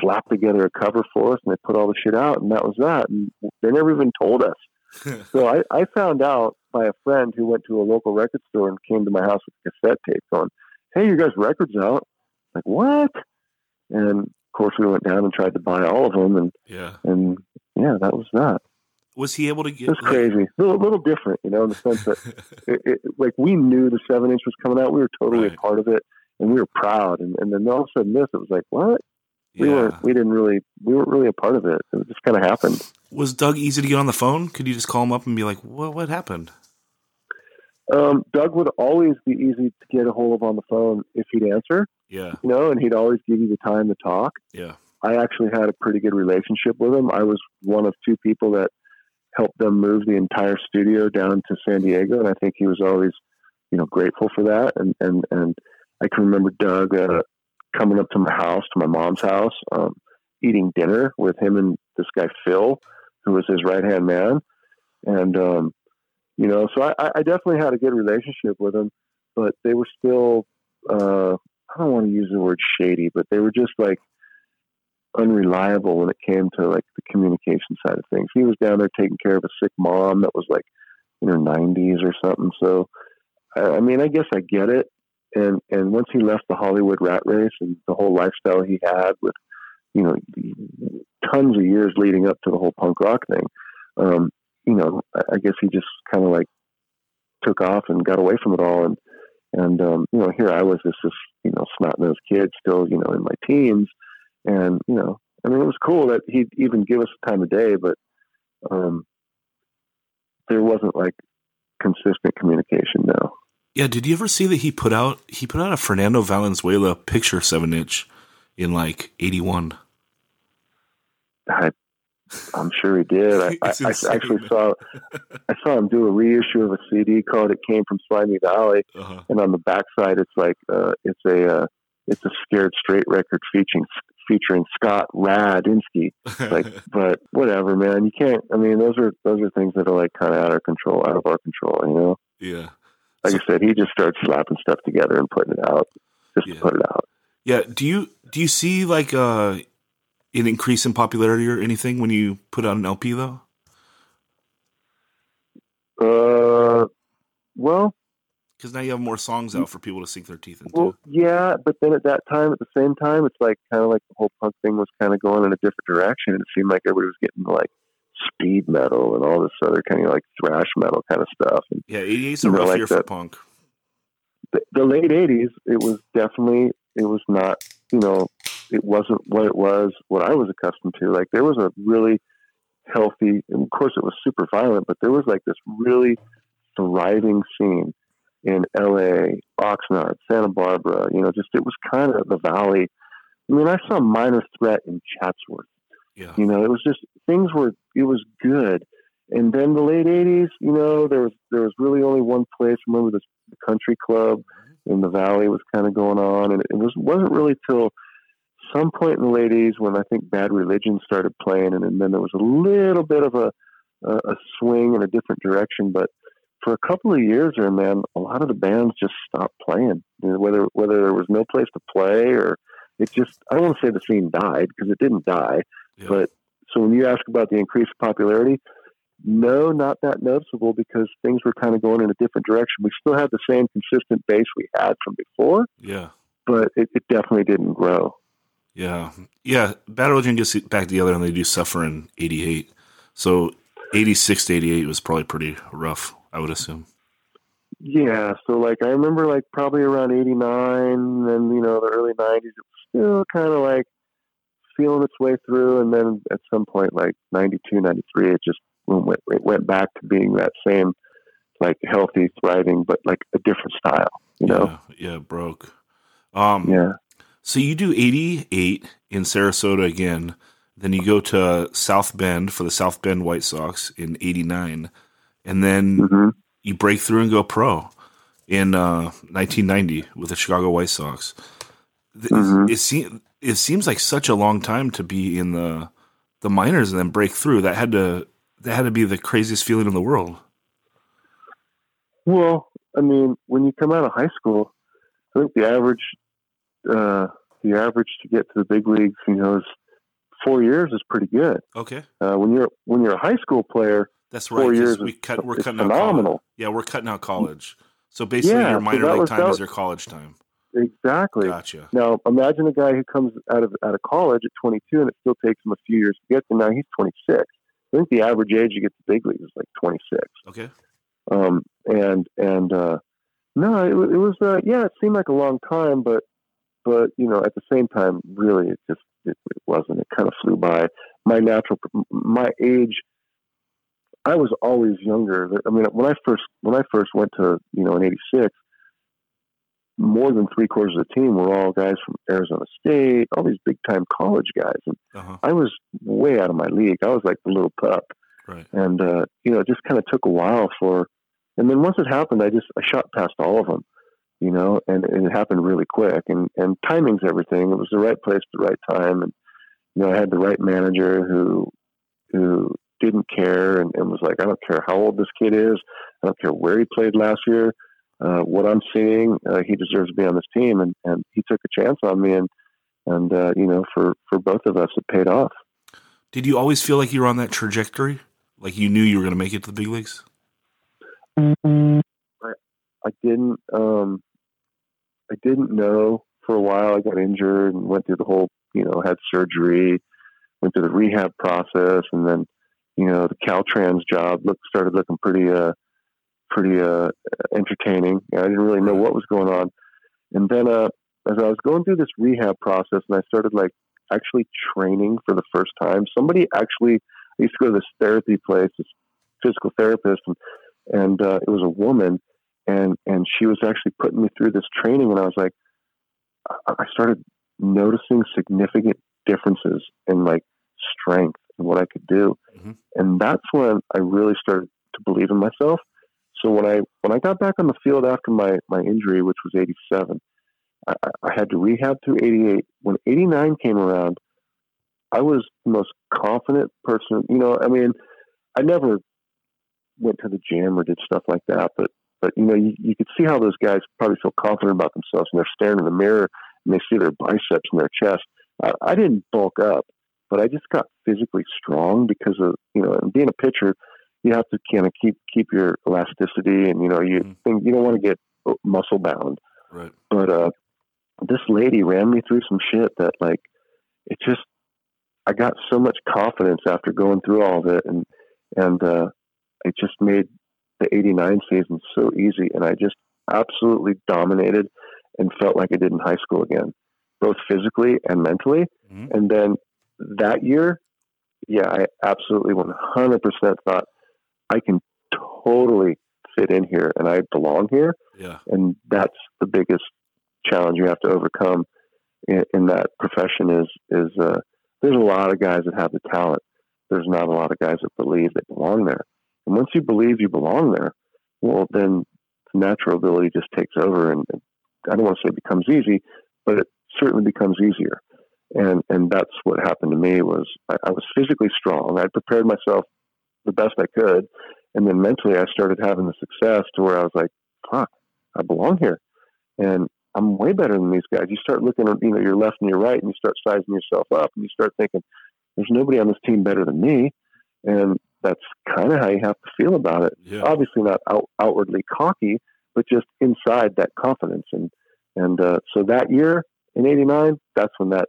slapped together a cover for us and they put all the shit out and that was that and they never even told us so I, I found out by a friend who went to a local record store and came to my house with a cassette tape going hey your guys records out like what and of course we went down and tried to buy all of them and yeah. and yeah that was that Was he able to get? it was crazy a little, little different you know in the sense that it, it, like we knew the seven inch was coming out we were totally Right. a part of it and we were proud and, and then all of a sudden this it was like what we yeah. weren't we didn't really we weren't really a part of it it just kind of happened Was Doug easy to get on the phone? Could you just call him up and be like, "What? What happened?" um, doug would always be easy to get a hold of on the phone if he'd answer Yeah. you know and he'd always give you the time to talk Yeah. i actually had a pretty good relationship with him i was one of two people that helped them move the entire studio down to san diego and i think he was always you know grateful for that. And and and i can remember doug uh, coming up to my house to my mom's house um, eating dinner with him and this guy phil who was his right hand man. And um, you know so I, I definitely had a good relationship with him but they were still uh, i don't want to use the word shady but they were just like unreliable when it came to like the communication side of things. He was down there taking care of a sick mom that was like in her 90s or something. So I, mean i guess i get it. And and once he left the hollywood rat race and the whole lifestyle he had with you know tons of years leading up to the whole punk rock thing um, you know, I- I guess he just kind of like took off and got away from it all. And and um, you know, here I was, this this you know snot nosed kid, still you know in my teens, and you know, I mean, it was cool that he'd even give us the time of day, but um, there wasn't like consistent communication. No. Yeah, did you ever see that he put out he put out a Fernando Valenzuela picture seven inch in like eighty one? I, I'm sure he did. I, I, It's I actually man. saw I saw him do a reissue of a CD called "It Came from Slimy Valley," Uh-huh. and on the backside it's like uh, it's a uh, it's a scared straight record featuring featuring Scott Radinsky. Like, but whatever, man. You can't. I mean, those are those are things that are like kind of out of control, out of our control. You know, yeah, like I said, he just starts slapping stuff together and putting it out, just Yeah. to put it out. yeah. Do you do you see like uh an increase in popularity or anything when you put out an LP though? Uh, well, Because now you have more songs mm. out for people to sink their teeth into. well, yeah, but then at that time, at the same time, it's like kind of like the whole punk thing was kind of going in a different direction, and it seemed like everybody was getting like speed metal and all this other kind of like thrash metal kind of stuff. And yeah, 88's a rough like year for that- punk. the, the late '80s, it was definitely it was not you know it wasn't what it was what I was accustomed to. Like there was a really healthy, and of course it was super violent, but there was like this really thriving scene in L.A., Oxnard, Santa Barbara. You know, just it was kind of the valley. I mean, I saw Minor Threat in Chatsworth. Yeah, You know, it was just things were it was good. And then the late '80s, you know, there was there was really only one place. Remember this the country club mm-hmm. in the valley was kind of going on, and it was wasn't really till some point in the late '80s when I think Bad Religion started playing, and, and then there was a little bit of a a, a swing in a different direction. But for a couple of years there, man, a lot of the bands just stopped playing. You know, whether whether there was no place to play or it just I don't want to say the scene died because it didn't die. yeah. But so when you ask about the increased popularity, no, not that noticeable because things were kind of going in a different direction. We still had the same consistent base we had from before, yeah. but it, it definitely didn't grow. Yeah, yeah. Bad Religion gets back together and they do Suffer in '88. So '86 to '88 was probably pretty rough, I would assume. Yeah, so like I remember like probably around '89, and you know the early '90s, it was still kind of like feeling its way through, and then at some point like '92, '93, it just went it went back to being that same like healthy, thriving, but like a different style. You know? Yeah, yeah, broke. Um, Yeah. So you do '88 in Sarasota again, then you go to South Bend for the South Bend White Sox in '89, and then hmm you break through and go pro in uh, 1990 with the Chicago White Sox. Mhm. It seems it seems like such a long time to be in the the minors and then break through. That had to that had to be the craziest feeling in the world. Well, I mean, when you come out of high school, I think the average, uh, the average to get to the big leagues, you know, is four years is pretty good. Okay, Uh, when you're when you're a high school player, that's right. years we is- cut we're cutting out phenomenal. college. Yeah, we're cutting out college. So basically, Yeah, your minor that league was- time is your college time. exactly. Gotcha. Now, imagine a guy who comes out of out of college at 22, and it still takes him a few years to get there. Now he's 26. I think the average age you get to big leagues is like 26. Okay. Um, and and uh, no, it, it was uh, yeah, it seemed like a long time, but but you know, at the same time, really, it just it, it wasn't. It kind of flew by. My natural, my age, I was always younger. I mean, when I first when I first went to you know in '86, more than three quarters of the team were all guys from Arizona State, all these big time college guys, and Uh huh. I was way out of my league. I was like the little pup Right. and uh, you know, it just kind of took a while for. And then once it happened, I just I shot past all of them, you know, and, and it happened really quick. And and timing's everything. It was the right place, at the right time, and you know, I had the right manager who who didn't care and, and was like, I don't care how old this kid is, I don't care where he played last year. Uh, what I'm seeing, uh, he deserves to be on this team, and, and he took a chance on me, and and uh, you know, for for both of us, it paid off. Did you always feel like you were on that trajectory? Like you knew you were going to make it to the big leagues? I, I didn't um I didn't know for a while. I got injured and went through the whole you know had surgery, went through the rehab process, and then you know the Caltrans job looked started looking pretty uh pretty uh, entertaining. I didn't really know what was going on. And then uh, as I was going through this rehab process, and I started like actually training for the first time, somebody actually I used to go to this therapy place, this physical therapist, and and uh, it was a woman, and and she was actually putting me through this training, and I was like, I started noticing significant differences in like strength and what I could do, Mhm. and that's when I really started to believe in myself. So when I when I got back on the field after my my injury, which was '87, I, I- I had to rehab through '88. When '89 came around, I was the most confident person. You know, I mean, I never went to the gym or did stuff like that, but but you know, you, you could see how those guys probably feel confident about themselves, and they're staring in the mirror and they see their biceps and their chest. I, I didn't bulk up, but I just got physically strong because of you know, and being a pitcher, you have to kind of keep keep your elasticity, and you know, you Mhm. think you don't want to get muscle bound. Right. But uh, this lady ran me through some shit that like it just I got so much confidence after going through all of it, and and uh, it just made the '89 season so easy, and I just absolutely dominated and felt like I did in high school again, both physically and mentally. Mhm. And then that year, yeah, I absolutely 100% thought I can totally fit in here and I belong here. Yeah. and that's the biggest challenge you have to overcome in, in that profession is is uh, there's a lot of guys that have the talent. There's not a lot of guys that believe they belong there. And once you believe you belong there well then natural ability just takes over and and I don't want to say it becomes easy but it certainly becomes easier and and that's what happened to me was I, I was physically strong I prepared myself the best I could and then mentally I started having the success to where I was like fuck I belong here. And I'm way better than these guys. You start looking at you know your left and your right and you start sizing yourself up and you start thinking, There's nobody on this team better than me and that's kind of how you have to feel about it. Yeah. Obviously not out, outwardly cocky, but just inside that confidence and and uh, so that year in '89, that's when that that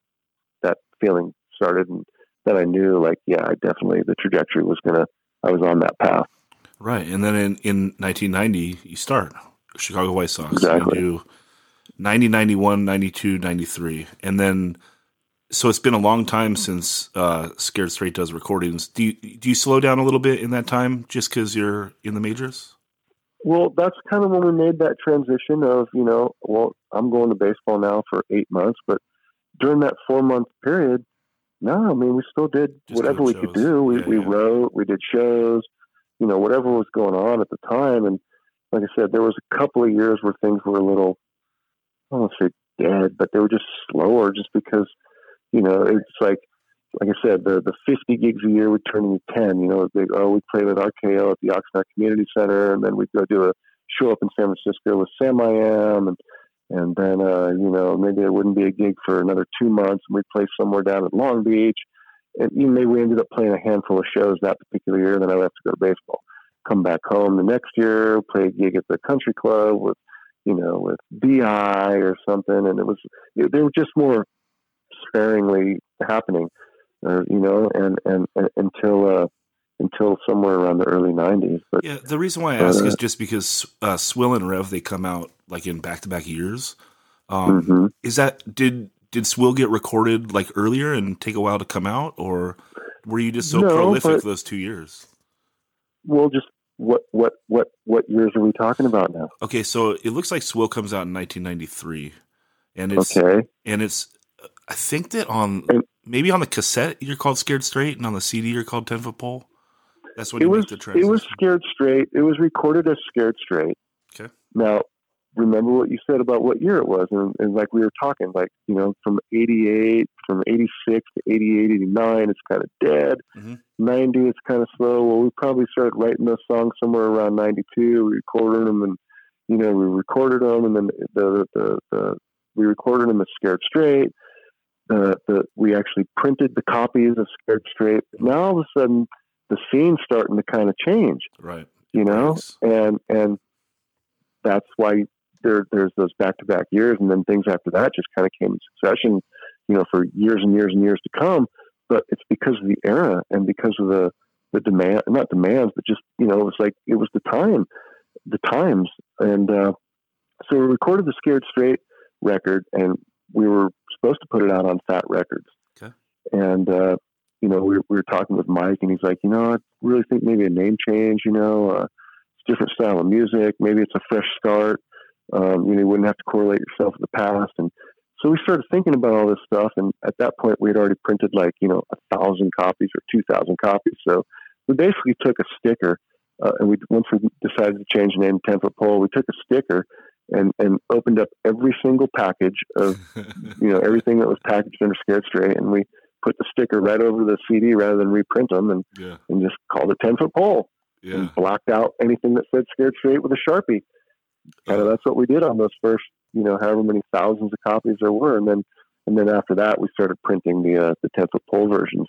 feeling started, and then I knew, like, yeah, I definitely the trajectory was gonna. I was on that path. Right. And then in, in 1990, you start Chicago White Sox. Exactly. You do 90, 91, 92, 93. And then, so it's been a long time since uh, Scared Straight does recordings. Do you, do you slow down a little bit in that time just because you're in the majors? Well, that's kind of when we made that transition of, you know, well, I'm going to baseball now for eight months, but during that four month period, no, I mean, we still did Just whatever we shows. could do. We, Yeah, we yeah. wrote, we did shows, you know, whatever was going on at the time. And like I said, there was a couple of years where things were a little, I don't want to say dead, but they were just slower just because, you know, it's like, like I said, the the 50 gigs a year would turn into 10. You know, they, oh, we'd play with RKL at the Oxnard Community Center, and then we'd go do a show up in San Francisco with Sam I Am, and and then uh, you know maybe there wouldn't be a gig for another two months, and we'd play somewhere down at Long Beach, and you know, maybe we ended up playing a handful of shows that particular year, and then I left to go to baseball. Come back home the next year, play a gig at the country club with you know with Bi or something, and it was they were just more sparingly happening, or you know, and and, and until uh, until somewhere around the early '90s. But Yeah. The reason why I ask Uh, is just because uh, Swill and Rev, they come out like in back to back years. Um, mhm. Is that, did, did Swill get recorded like earlier and take a while to come out? Or were you just so No, prolific but- those two years? well, just what what what what years are we talking about now? Okay, so it looks like Swill comes out in 1993, and it's Okay, and it's I think that on And- maybe on the cassette you're called Scared Straight, and on the CD you're called Ten Foot Pole. That's when it was the it was scared straight. It was recorded as scared straight. Okay. Now, remember what you said about what year it was, and, and like we were talking, like you know, from '88, from '86 to '88, '89, it's kind of dead. Mhm. '90, it's kind of slow. Well, we probably started writing those songs somewhere around '92. We recorded them, and you know, we recorded them, and then the the, the we recorded them as scared straight. Uh, the we actually printed the copies of Scared Straight. Now all of a sudden, the scene's starting to kind of change right. you know Nice. and and that's why there there's those back to back years and then things after that just kind of came in succession you know for years and years and years to come but it's because of the era and because of the the demand not demands but just you know it was like it was the time the times. And uh, so we recorded the Scared Straight record, and we were supposed to put it out on Fat Records. Okay. And uh, you know, we were, we were talking with Mike, and he's like, you know, I really think maybe a name change. You know, uh, it's a different style of music. Maybe it's a fresh start. Um, you know, you wouldn't have to correlate yourself with the past. And so we started thinking about all this stuff. And at that point, we had already printed like you know a thousand copies or two thousand copies. So we basically took a sticker, uh, and we once we decided to change the name to Foot Pole, we took a sticker and and opened up every single package of you know everything that was packaged under Scared Straight, and we put the sticker right over the CD rather than reprint them, and yeah, and just called it Ten Foot Pole, yeah, and blocked out anything that said Scared Straight with a sharpie. Kind of that's what we did on those first you know however many thousands of copies there were, and then and then after that we started printing the uh, the Ten Foot Pole versions.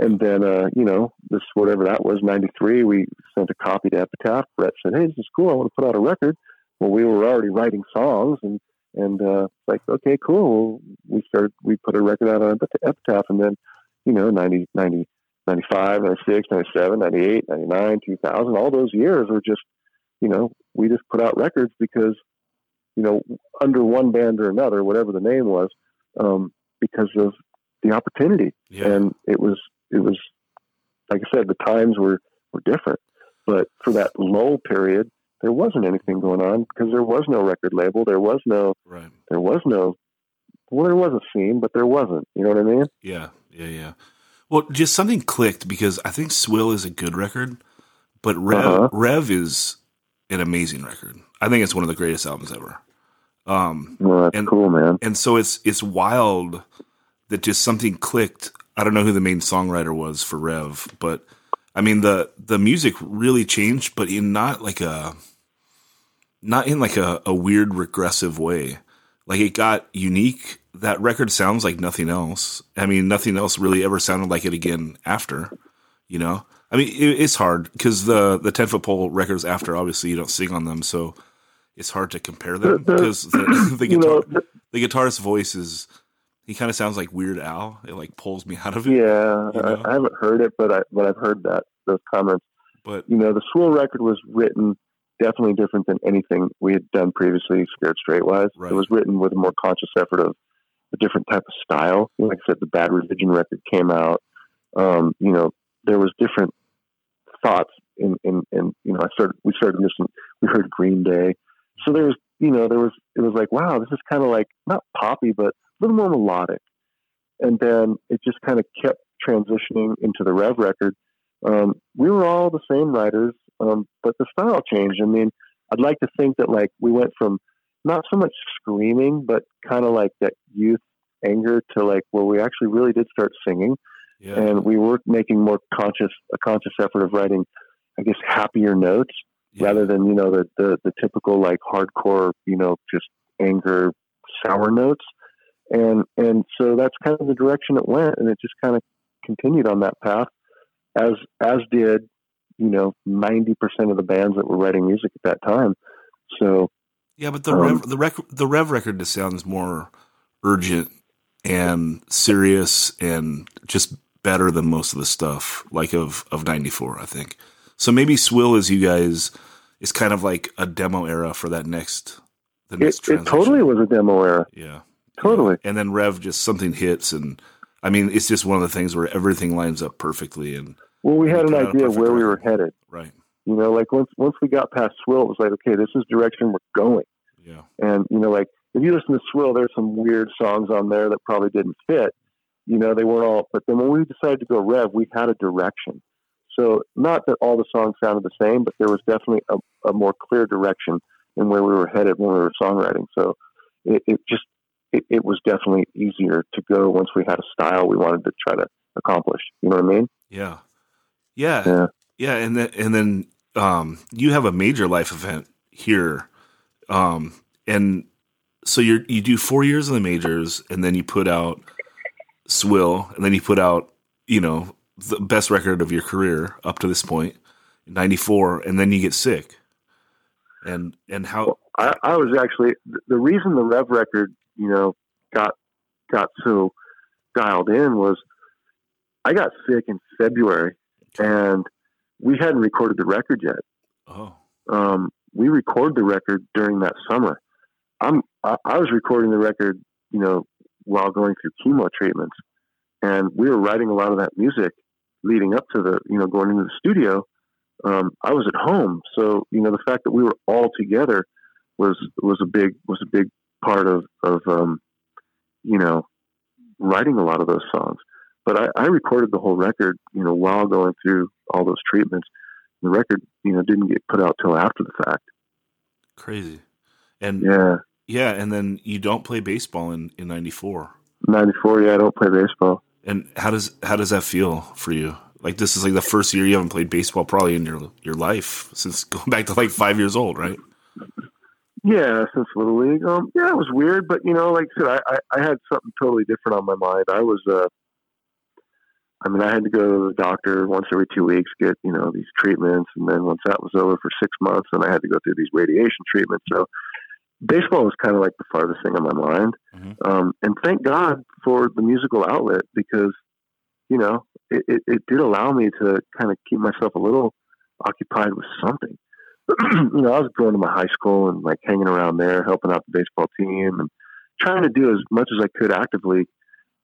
And then, uh, you know, this whatever that was, '93. We sent a copy to Epitaph. Brett said, "Hey, this is cool. I want to put out a record." well, we were already writing songs and, and, uh, it's like, okay, cool. We started, we put a record out on it, but the Epitaph and then, you know, 90, 90, 95, 96, 97, 98, 99, 2000, all those years were just, you know, we just put out records because, you know, under one band or another, whatever the name was, um, because of the opportunity. yeah. And it was, it was, like I said, the times were, were different. But for that lull period, there wasn't anything going on because there was no record label. There was no, right. there was no, well, there was a scene, but there wasn't. You know what I mean? Yeah, yeah, yeah. Well, just something clicked because I think Swill is a good record, but Rev Uh-huh. Rev is an amazing record. I think it's one of the greatest albums ever. Um, Well, that's And- cool, man. and so it's it's wild that just something clicked. I don't know who the main songwriter was for Rev, but I mean the the music really changed, but in not like a not in like a, a weird regressive way. Like it got unique. That record sounds like nothing else. I mean, nothing else really ever sounded like it again after. You know, I mean, it, it's hard because the the ten foot pole records after obviously you don't sing on them, so it's hard to compare them The- the- because the, the guitar the guitarist's voice is he kind of sounds like Weird Al. It like pulls me out of it. yeah, you know? I, I haven't heard it, but I, but I've heard that those comments. But You know, the Swill record was written definitely different than anything we had done previously, Scared Straight wise. Right. It was written with a more conscious effort of a different type of style. Like I said, the Bad Religion record came out. Um, you know, there was different thoughts in, in, in, you know, I started, we started listening, we heard Green Day. So there was, you know, there was, it was like, wow, this is kind of like, not poppy, but a little more melodic. And then it just kind of kept transitioning into the Rev record. Um, we were all the same writers, um, but the style changed. I mean, I'd like to think that like we went from not so much screaming, but kind of like that youth anger to like well, we actually really did start singing yeah, and we were making more conscious a conscious effort of writing i guess happier notes yeah, rather than you know the, the the typical like hardcore you know just anger sour notes and and so that's kind of the direction it went and it just kind of continued on that path as as did you know 90% of the bands that were writing music at that time so yeah. But the um, Rev the rec- the Rev record just sounds more urgent and serious and just better than most of the stuff like of of '94. I think so. Maybe Swill is you guys is kind of like a demo era for that next the it, next it transition. totally was a demo era yeah. Totally. And then Rev just something hits and I mean it's just one of the things where everything lines up perfectly and well we had an Put out a idea of where we were headed right. you know like once once we got past swill it was like okay this is direction we're going Yeah. And you know, like if you listen to Swill, there's some weird songs on there that probably didn't fit. You know, they weren't all. But then when we decided to go Rev, we had a direction. So not that all the songs sounded the same, but there was definitely a, a more clear direction in where we were headed when we were songwriting. So it, it just it, it was definitely easier to go once we had a style we wanted to try to accomplish. You know what I mean? Yeah. Yeah. Yeah. Yeah, and then and then um, you have a major life event here, um, and so you you do four years in the majors, and then you put out Swill, and then you put out you know the best record of your career up to this point, ninety four, and then you get sick, and and how I, I was actually the reason the Rev record, you know, got got so dialed in was I got sick in February and we hadn't recorded the record yet. oh um, we record the record during that summer. I'm I, I was recording the record, you know, while going through chemo treatments, and we were writing a lot of that music leading up to the you know going into the studio. Um, I was at home, so you know the fact that we were all together was was a big was a big part of of um, you know writing a lot of those songs. But I, I recorded the whole record, you know, while going through all those treatments. The record, you know, didn't get put out till after the fact. Crazy. And Yeah, yeah, and then you don't play baseball in in 94. '94. Yeah, I don't play baseball. And how does how does that feel for you? Like this is like the first year you haven't played baseball probably in your your life since going back to like 5 years old, right? Yeah, since Little League. Um, yeah, it was weird, but you know, like I said, I, I, I had something totally different on my mind. I was, uh, I mean, I had to go to the doctor once every two weeks, get you know these treatments, and then once that was over for six months, and I had to go through these radiation treatments. So baseball was kind of like the farthest thing on my mind. Mhm. Um, and thank God for the musical outlet because, you know, it, it, it did allow me to kind of keep myself a little occupied with something. you know, I was going to my high school and like hanging around there, helping out the baseball team and trying to do as much as I could actively.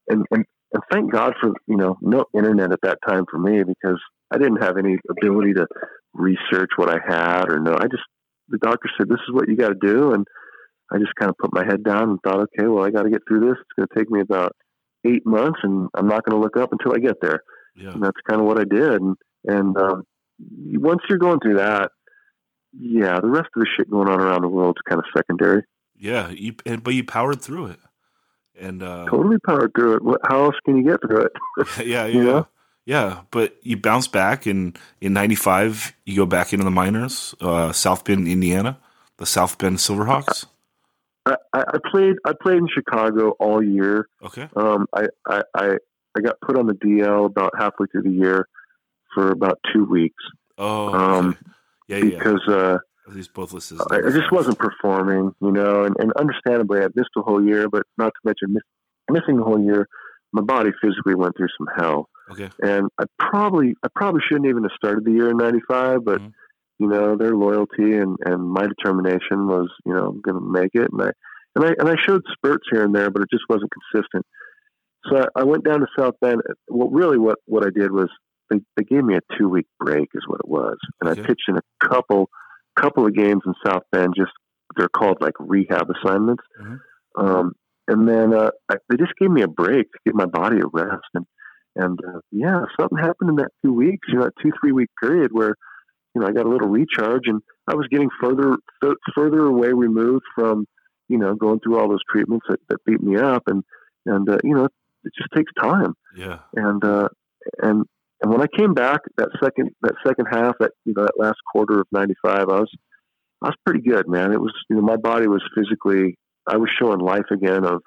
And, and, and thank God for, you know, no internet at that time for me because I didn't have any ability to research what I had or no. I just, the doctor said, this is what you got to do. And I just kind of put my head down and thought, okay, well, I got to get through this. It's going to take me about eight months and I'm not going to look up until I get there Yeah. and that's kind of what I did. And and um, once you're going through that, yeah, the rest of the shit going on around the world is kind of secondary. Yeah, you and, but you powered through it. And uh Totally powered through it. What, how else can you get through it? yeah, yeah. You know? Yeah, but you bounce back and in 95 you go back into the minors, uh South Bend, Indiana, the South Bend Silverhawks. I, I I played I played in Chicago all year. Okay. Um, I, I I I got put on the DL about halfway through the year for about two weeks Oh, Um, okay. Yeah, yeah. because uh, These both listed. as I, I just wasn't performing, you know, and, and understandably, I missed a whole year, but not to mention miss, missing the whole year, my body physically went through some hell. Okay. and I probably I probably shouldn't even have started the year in '95, but Mhm. you know their loyalty and and my determination was you know I'm going to make it, and I and I and I showed spurts here and there, but it just wasn't consistent. So I, I went down to South Bend. Well, really, what what I did was they they gave me a two week break, is what it was, and. I pitched in a couple couple of games in South Bend. Just they're called like rehab assignments. Mhm. Um, and then uh, I, they just gave me a break to give my body a rest. And and uh, yeah, something happened in that two weeks, you know, that two three week period where you know I got a little recharge, and I was getting further further away removed from you know going through all those treatments that, that beat me up, and and uh, you know it just takes time, Yeah. and uh, and and when I came back that second that second half that you know that last quarter of '95, I was I was pretty good, man. It was you know my body was physically I was showing life again of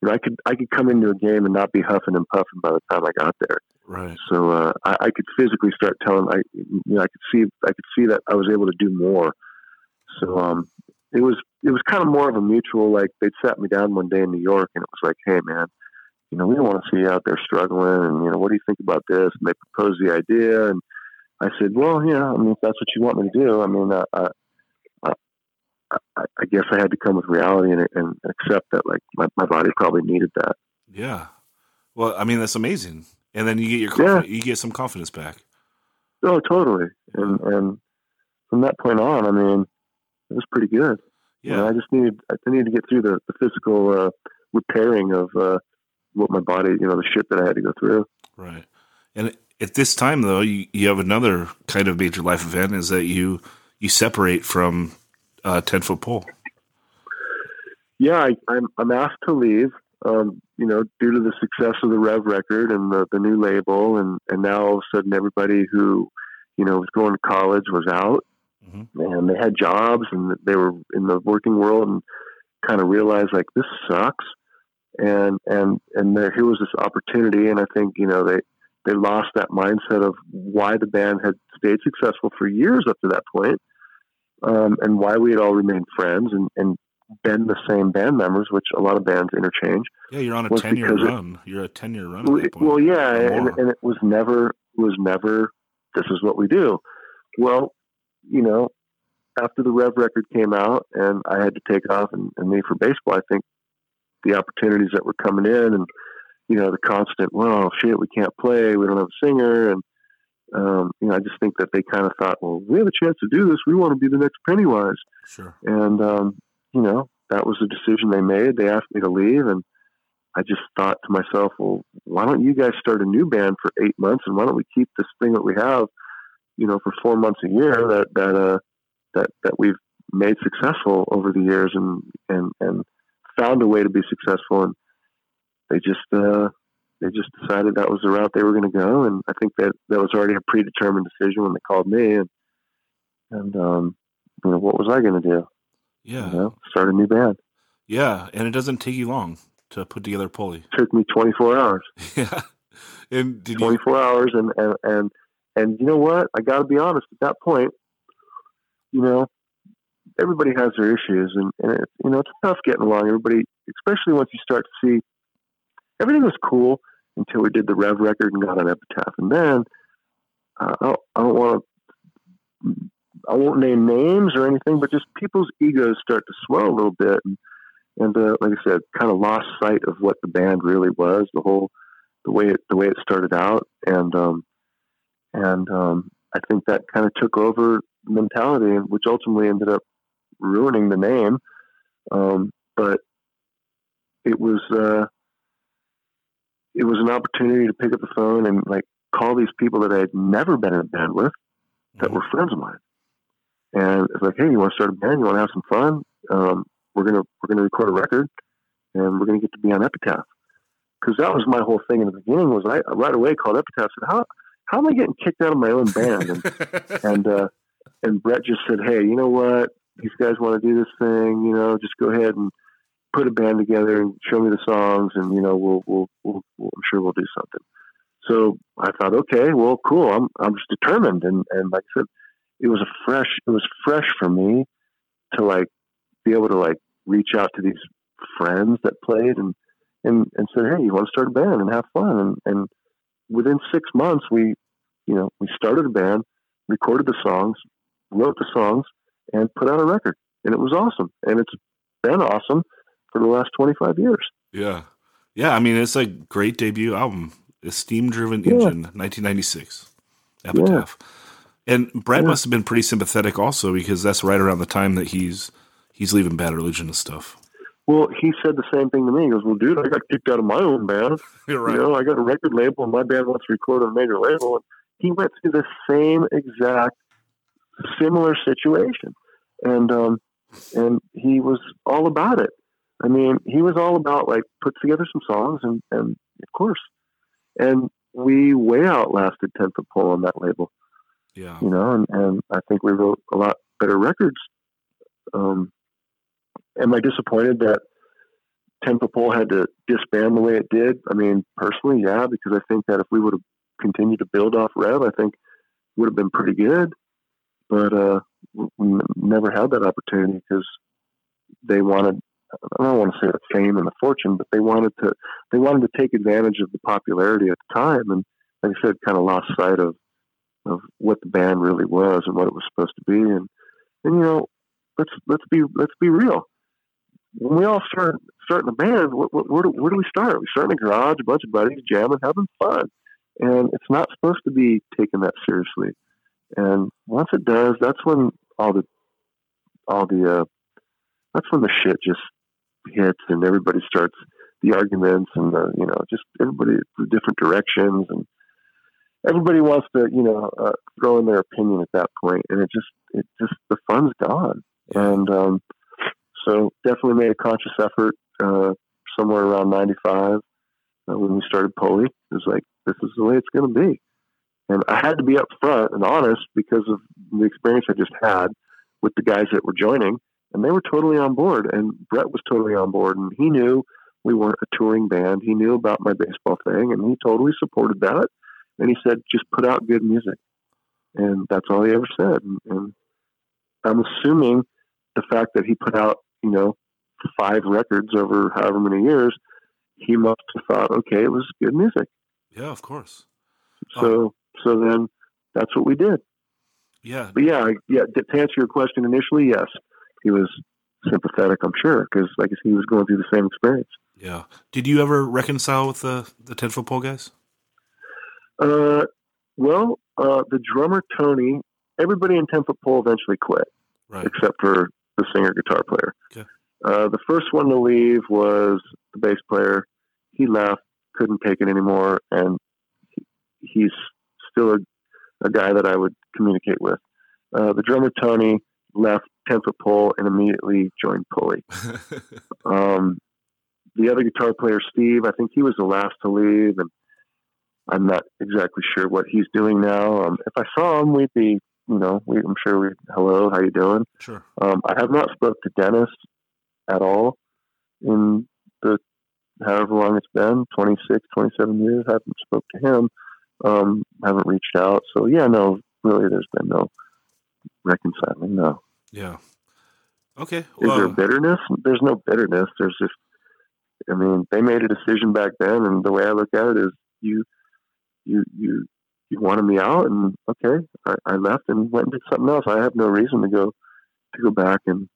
you know I could I could come into a game and not be huffing and puffing by the time I got there. Right. So uh, I, I could physically start telling I you know I could see I could see that I was able to do more. So um it was it was kind of more of a mutual like they'd sat me down one day in New York and it was like hey man you know we don't want to see you out there struggling and you know what do you think about this and they proposed the idea and I said well you yeah I mean if that's what you want me to do I mean uh, I, I I, I guess I had to come with reality and, and accept that like my, my body probably needed that. Yeah. Well, I mean that's amazing. And then you get your Yeah. you get some confidence back. Oh, totally. And and from that point on, I mean, it was pretty good. You know, Yeah. I just needed I needed to get through the, the physical uh, repairing of uh, what my body, you know, the shit that I had to go through. Right. And at this time though, you, you have another kind of major life event is that you you separate from uh, ten foot pole. Yeah, I, I'm I'm asked to leave. Um, you know, due to the success of the Rev record and the, the new label, and and now all of a sudden everybody who, you know, was going to college was out, Mhm. and they had jobs and they were in the working world and kind of realized like this sucks, and and and there here was this opportunity, and I think you know they they lost that mindset of why the band had stayed successful for years up to that point, um, and why we had all remained friends and and been the same band members, which a lot of bands interchange. Yeah, you're on a ten year because it- run. You're a ten year run. Well, that point. well, yeah, and, and it was never was never this is what we do. Well, you know, after the Rev record came out and I had to take off and, and leave for baseball, I think the opportunities that were coming in and, you know, the constant, well, shit, we can't play. We don't have a singer. And, um, you know, I just think that they kind of thought, well, we have a chance to do this. We want to be the next Pennywise. Sure. And, um, you know, that was the decision they made. They asked me to leave and I just thought to myself, well, why don't you guys start a new band for eight months and why don't we keep this thing that we have, you know, for four months a year that, that, uh, that, that we've made successful over the years and, and, and found a way to be successful. And they just, uh, they just decided that was the route they were going to go. And I think that that was already a predetermined decision when they called me. And, and, um, you know, what was I going to do? Yeah. You know, start a new band. Yeah. And it doesn't take you long to put together Pulley. It took me 24 hours. Yeah. And did you, 24 hours and and and and you know what i got to be honest at that point you know everybody has their issues and, and it, you know it's tough getting along. Everybody especially once you start to see everything was cool until we did the rev record and got on epitaph. And then uh, i don't, I don't want to i won't name names or anything but just people's egos start to swell a little bit. And, and uh, like i said kind of lost sight of what the band really was the whole the way it the way it started out, and um, and um, I think that kind of took over mentality, which ultimately ended up ruining the name. Um, but it was uh, it was an opportunity to pick up the phone and like call these people that I had never been in a band with that were friends of mine. And it's like, hey, you want to start a band? You want to have some fun? Um, we're gonna we're gonna record a record, and we're gonna get to be on Epitaph because that was my whole thing in the beginning. Was I right away called Epitaph? Said how how am I getting kicked out of my own band? And and uh, and Brett just said, hey, you know what? These guys want to do this thing. You know, just go ahead and put a band together and show me the songs, and you know, we'll we'll, we'll, we'll I'm sure we'll do something. So I thought, okay, well, cool. I'm I'm just determined, and and like I said, it was a fresh it was fresh for me to like be able to like reach out to these friends that played and and and said, hey, you want to start a band and have fun, and and within six months we you know we started a band, recorded the songs, wrote the songs, and put out a record, and it was awesome, and it's been awesome for the last twenty five years. Yeah. Yeah. I mean, it's a great debut album. Esteem Driven Yeah. engine, 1996. Epitaph. And Brett Yeah. must have been pretty sympathetic also because that's right around the time that he's he's leaving Bad Religion and stuff. Well, he said the same thing to me. He goes, "Well, dude, I got kicked out of my own band. You're You know, I got a record label, and my band wants to record on a major label." And he went through the same exact, similar situation, and um, and he was all about it. I mean, he was all about like put together some songs, and and of course, and we way outlasted Ten Foot Pole on that label. Yeah. You know, and, and I think we wrote a lot better records. Um, am I disappointed that Ten Foot Pole had to disband the way it did? I mean, personally, yeah, because I think that if we would have continued to build off Rev, I think would have been pretty good. But uh, we never had that opportunity because they wanted. I don't want to say the fame and the fortune, but they wanted to. They wanted to take advantage of the popularity at the time, and like I said, kind of lost sight of of what the band really was and what it was supposed to be. And and you know, let's let's be let's be real. When we all start starting a band, wh- wh- where do, where do we start? We start in a garage, a bunch of buddies jamming, having fun, and it's not supposed to be taken that seriously. And once it does, that's when all the all the uh, that's when the shit just hits, and everybody starts the arguments and the you know just everybody the different directions and everybody wants to you know uh, throw in their opinion at that point and it just it just the fun's gone and um so definitely made a conscious effort uh somewhere around 95 uh, when we started Pulley. It was like, this is the way it's going to be. And I had to be upfront and honest because of the experience I just had with the guys that were joining. And they were totally on board. And Brett was totally on board. And he knew we weren't a touring band. He knew about my baseball thing. And he totally supported that. And he said, just put out good music. And that's all he ever said. And, and I'm assuming the fact that he put out, you know, five records over however many years, he must have thought, okay, it was good music. Yeah, of course. So, so then that's what we did. Yeah. But yeah, yeah. To answer your question initially, yes, he was sympathetic. I'm sure because like I said, he was going through the same experience. Yeah. Did you ever reconcile with the the ten foot pole guys? Uh, well, uh, the drummer Tony, everybody in Ten Foot Pole eventually quit. Right. except for the singer guitar player. Okay. Uh, the first one to leave was the bass player. He left, couldn't take it anymore, and he, he's still a, a guy that I would communicate with. Uh, the drummer Tony left Ten Foot Pole and immediately joined Pulley. Um, the other guitar player, Steve, I think he was the last to leave, and I'm not exactly sure what he's doing now. Um, if I saw him, we'd be, you know, we, I'm sure we, hello, how you doing? sure. Um, I have not spoke to Dennis at all in the however long it's been 26, 27 years. I haven't spoke to him. Um, haven't reached out. So yeah, no, really, there's been no reconciling. No. Yeah. Okay. Is there bitterness? There's no bitterness. There's just, I mean, they made a decision back then, and the way I look at it is, you, you, you, you wanted me out, and okay, I, I left and went and did something else. I have no reason to go, to go back and,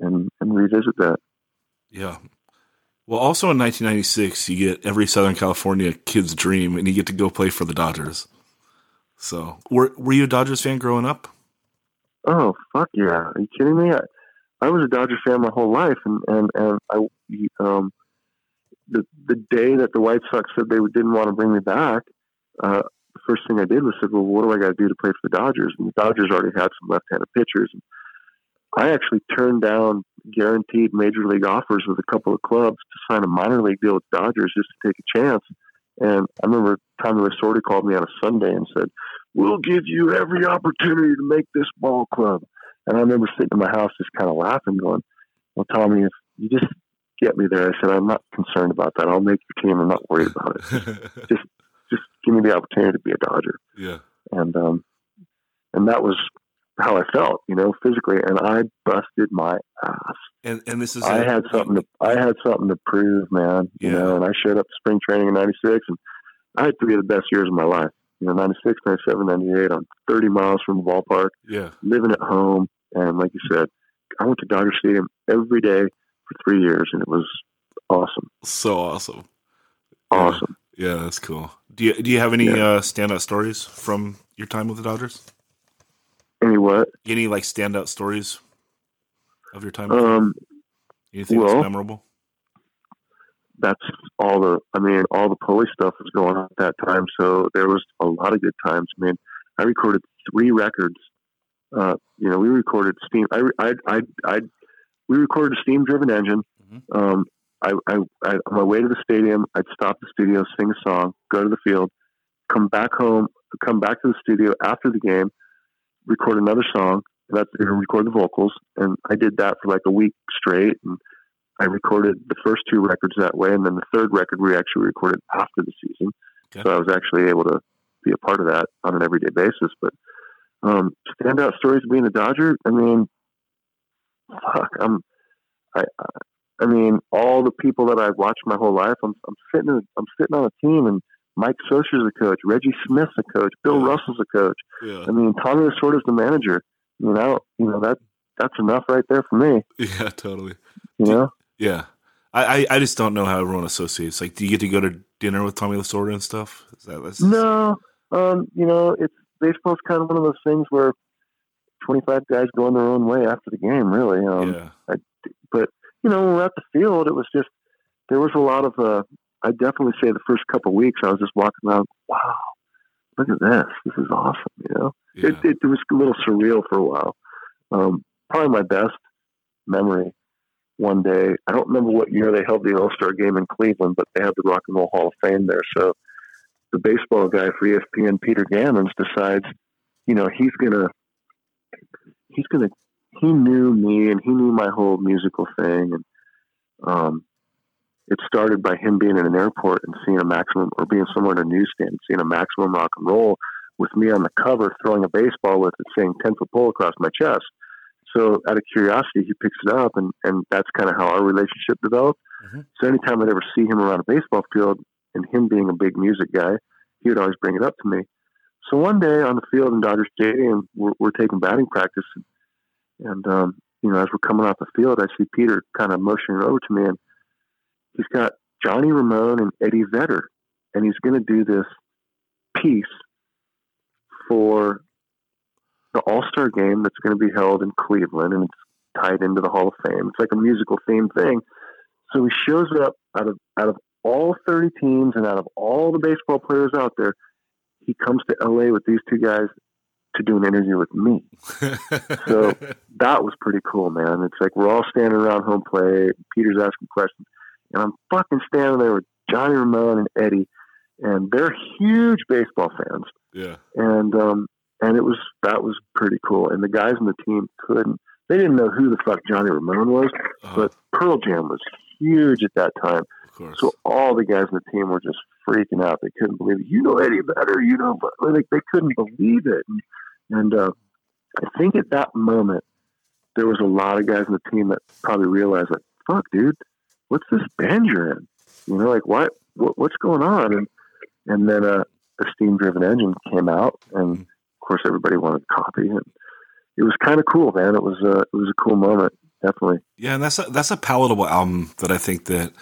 and, and revisit that. yeah. Well, also in 1996, you get every Southern California kid's dream, and you get to go play for the Dodgers. So, were were you a Dodgers fan growing up? Oh fuck yeah! Are you kidding me? I, I was a Dodger fan my whole life, and and and I um the the day that the White Sox said they didn't want to bring me back, uh, the first thing I did was said, well, what do I got to do to play for the Dodgers? And the Dodgers already had some left-handed pitchers. And I actually turned down guaranteed major league offers with a couple of clubs to sign a minor league deal with Dodgers just to take a chance. And I remember Tommy Lasorda called me on a Sunday and said, "We'll give you every opportunity to make this ball club." And I remember sitting in my house just kind of laughing, going, "Well, Tommy, if you just get me there," I said, "I'm not concerned about that. I'll make your team. I'm not worried about it. Just, just give me the opportunity to be a Dodger." yeah. And um, and that was how I felt, you know, physically. And I busted my ass. And and this is I a- had something to I had something to prove, man. You Yeah. know, and I showed up to spring training in '96, and I had three of the best years of my life. You know, '96, '97, '98. I'm 30 miles from the ballpark, Yeah. living at home, and like you said, I went to Dodger Stadium every day for three years, and it was awesome, So awesome. Yeah. awesome. Yeah, that's cool. Do you do you have any Yeah. uh, standout stories from your time with the Dodgers? Any what? Any like standout stories of your time? Um, Anything well- that's memorable? that's all the I mean, all the Pulley stuff was going on at that time. So there was a lot of good times. I mean, I recorded three records. Uh, you know, we recorded Esteem. I, I, I, I we recorded Esteem Driven Engine. Mm-hmm. Um, I, I, I, on my way to the stadium, I'd stop the studio, sing a song, go to the field, come back home, come back to the studio after the game, record another song. That's and record the vocals, and I did that for like a week straight. And I recorded the first two records that way, and then the third record we actually recorded after the season. Okay. So I was actually able to be a part of that on an everyday basis. But um, standout stories of being a Dodger. I mean, fuck. I'm. I. I- I mean, all the people that I've watched my whole life. I'm. I'm sitting. I'm sitting on a team, and Mike Scioscia's a coach. Reggie Smith's a coach. Bill Yeah. Russell's a coach. Yeah. I mean, Tommy Lasorda's the manager. You know. You know that. That's enough right there for me. Yeah, totally. You know. Yeah. I, I, I just don't know how everyone associates. Like, do you get to go to dinner with Tommy Lasorda and stuff? Is that that's, No, um, you know, it's baseball's kind of one of those things where 25 guys going their own way after the game, really. Um, Yeah. But, you know, when we're at the field, it was just, there was a lot of, uh, I definitely say the first couple of weeks, I was just walking around, wow, look at this. This is awesome, you know? Yeah. It, it, it was a little surreal for a while. Um, probably my best memory one day. I don't remember what year they held the All Star game in Cleveland, but they had the Rock and Roll Hall of Fame there. So the baseball guy for ESPN, Peter Gammons, decides, you know, he's gonna, he's gonna, he knew me and he knew my whole musical thing, and um, it started by him being in an airport and seeing a maximum, or being somewhere in a newsstand seeing a Maximum Rocknroll with me on the cover throwing a baseball with it saying 10 foot pole across my chest. So out of curiosity, he picks it up, and, and that's kind of how our relationship developed. Mhm. So anytime I'd ever see him around a baseball field, and him being a big music guy, he would always bring it up to me. so one day on the field in Dodger Stadium, we're, we're taking batting practice, and, and um, you know, as we're coming off the field, I see Peter kind of motioning over to me, and he's got Johnny Ramone and Eddie Vedder, and he's going to do this piece for the All Star game that's going to be held in Cleveland, and it's tied into the Hall of Fame. It's like a musical themed thing. So he shows up out of out of all 30 teams and out of all the baseball players out there, he comes to LA with these two guys to do an interview with me. so that was pretty cool, man. It's like we're all standing around home plate. Peter's asking questions, and I'm fucking standing there with Johnny Ramone and Eddie, and they're huge baseball fans. Yeah. And um, and it was that was pretty cool. And the guys on the team couldn't. They didn't know who the fuck Johnny Ramone was, Uh-huh. but Pearl Jam was huge at that time. So all the guys on the team were just freaking out. They couldn't believe it. You know Eddie Vedder. You know, but like they couldn't believe it. And, and uh, I think at that moment there was a lot of guys on the team that probably realized, like, "Fuck, dude, what's this band you're in? You know, like what, what what's going on?" And and then a, the Esteem Driven Engine came out, and of course everybody wanted a copy, and it was kind of cool, man. It was a it was a cool moment, definitely. Yeah, and that's a, that's a palatable album that I think that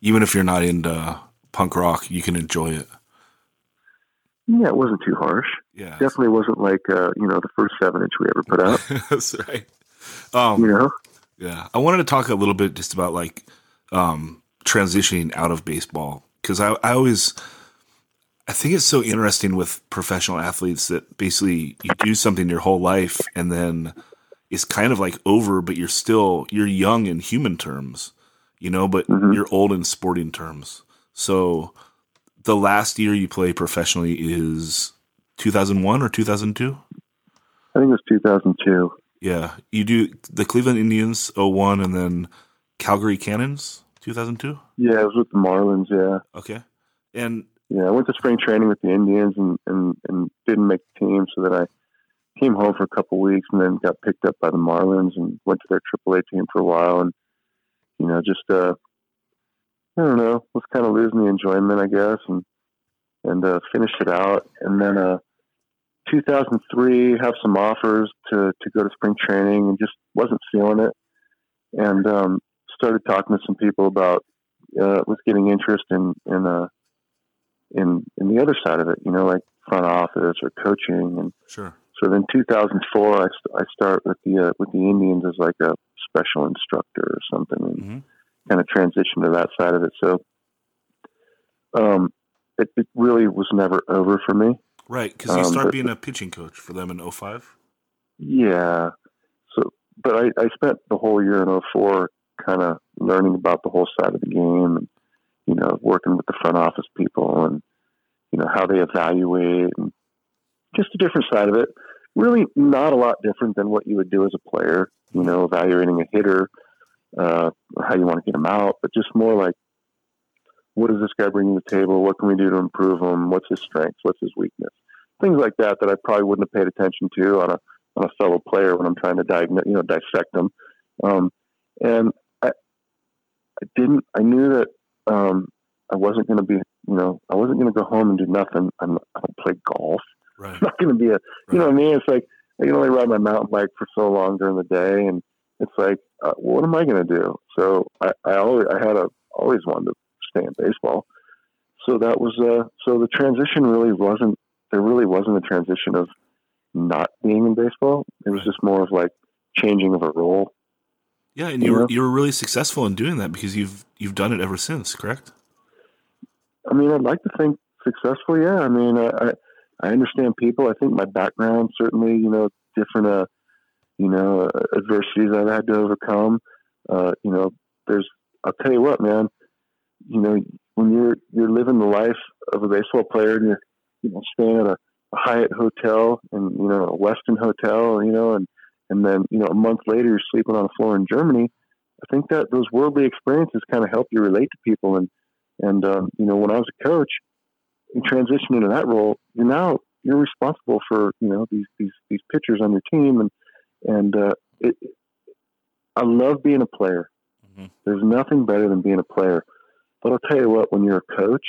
even if you're not into punk rock, you can enjoy it. Yeah, it wasn't too harsh. Yeah, Definitely wasn't like uh, you know the first seven inch we ever put out. that's right. Um, You know. Yeah, I wanted to talk a little bit just about like um, transitioning out of baseball because I, I always I think it's so interesting with professional athletes that basically you do something your whole life and then it's kind of like over, but you're still you're young in human terms, you know, but Mhm. you're old in sporting terms. So the last year you play professionally is 2001 or 2002. I think it was 2002. Yeah, you do the Cleveland Indians 01 and then Calgary Cannons 2002. Yeah, it was with the Marlins. Yeah, Okay, and yeah. I went to spring training with the Indians and and, and didn't make the team, so that I came home for a couple weeks and then got picked up by the Marlins and went to their AAA team for a while and you know just uh I don't know was kind of losing the enjoyment I guess and and uh, finished it out and then uh 2003 have some offers to to go to spring training and just wasn't feeling it and um started talking to some people about uh, was getting interest in in uh in in the other side of it, you know, like front office or coaching. And sure, so then 2004, I, st- I start with the uh, with the Indians as like a special instructor or something, and Mhm. kind of transition to that side of it. So, um, it, it really was never over for me. right? Because you Um, start but- being a pitching coach for them in 05. Yeah. So, but I, I spent the whole year in 04 kind of learning about the whole side of the game and, you know, working with the front office people and, you know, how they evaluate and just a different side of it. Really not a lot different than what you would do as a player, you know, evaluating a hitter, uh, how you want to get him out, but just more like, what does this guy bring to the table? What can we do to improve him? What's his strengths? What's his weakness? Things like that that I probably wouldn't have paid attention to on a on a fellow player when I'm trying to diagnose, you know, dissect them. Um, and I, didn't. I knew that um, I wasn't going to be, you know, I wasn't going to go home and do nothing. I'm, I don't play golf. Right. I'm not going to be a, you know what I mean? It's like I can only ride my mountain bike for so long during the day, and it's like, uh, what am I going to do? So I, I always, I had a always wanted to stay in baseball. So that was, uh, so the transition really wasn't. There really wasn't a transition of not being in baseball. It was just more of like changing of a role. Yeah, and you were you were really successful in doing that because you've you've done it ever since, correct? I mean, I'd like to think successful. Yeah. I mean, I, I, I understand people. I think my background certainly, you know, different, uh, you know, uh, adversities I've had to overcome. Uh, you know, there's, I'll tell you what, man, you know, when you're, you're living the life of a baseball player and you're, you know, staying at a, a Hyatt hotel and, you know, a Westin hotel, you know, and, and then, you know, a month later you're sleeping on a floor in Germany. I think that those worldly experiences kind of help you relate to people. And, and, um, you know, when I was a coach, you transition into that role, you're now you're responsible for you know these these these pitchers on your team, and and uh, it, I love being a player. Mhm. There's nothing better than being a player. But I'll tell you what, when you're a coach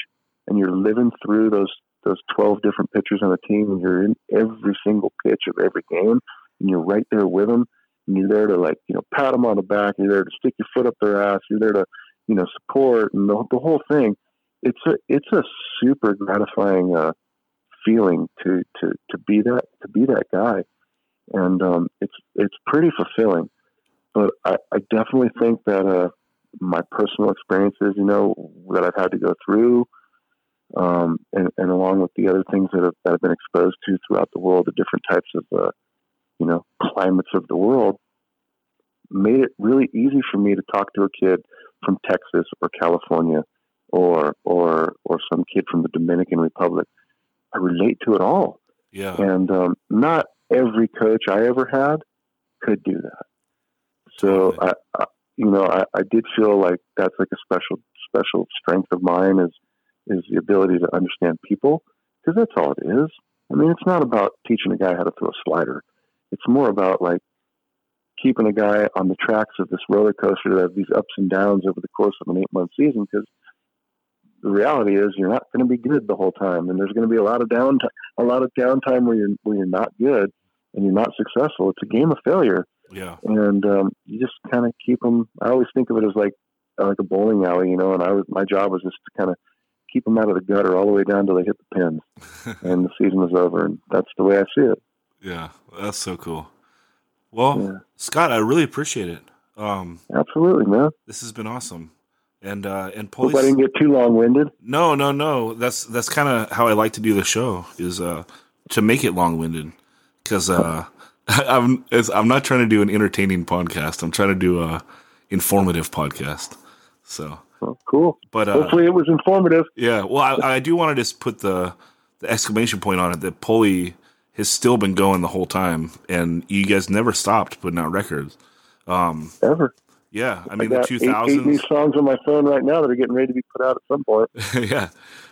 and you're living through those those 12 different pitchers on the team and you're in every single pitch of every game and you're right there with them and you're there to like, you know, pat them on the back. You're there to stick your foot up their ass. You're there to, you know, support and the, the whole thing. It's a, it's a super gratifying, uh, feeling to, to, to be that, to be that guy. And, um, it's, it's pretty fulfilling, but I, I definitely think that, uh, my personal experiences, you know, that I've had to go through, um, and, and along with the other things that, have, that I've been exposed to throughout the world, the different types of, uh, you know, climates of the world, made it really easy for me to talk to a kid from Texas or California or or or some kid from the Dominican Republic. I relate to it all, Yeah. and um, not every coach I ever had could do that. So I, I you know, I, I did feel like that's like a special special strength of mine is is the ability to understand people because that's all it is. I mean, it's not about teaching a guy how to throw a slider. It's more about like keeping a guy on the tracks of this roller coaster that have these ups and downs over the course of an eight month season because the reality is you're not going to be good the whole time and there's going to be a lot of downtime a lot of downtime where you're where you're not good and you're not successful it's a game of failure Yeah. and um, you just kind of keep them. I always think of it as like like a bowling alley, you know. And I was my job was just to kind of keep them out of the gutter all the way down till they hit the pins, and the season was over. And that's the way I see it. Yeah. That's so cool. Well, Yeah. Scott, I really appreciate it. Um, Absolutely, man. this has been awesome. And uh, and Hope I didn't get too long winded. No, no, no. That's that's kind of how I like to do the show is uh, to make it long winded because uh, I'm it's, I'm not trying to do an entertaining podcast. I'm trying to do a informative podcast. So, Well, cool. but uh, Hopefully, it was informative. yeah. Well, I, I do want to just put the the exclamation point on it that Pulley has still been going the whole time, and you guys never stopped putting out records. Um, Ever. Yeah, I I mean the got two eight, eight new songs on my phone right now that are getting ready to be put out at some point. yeah,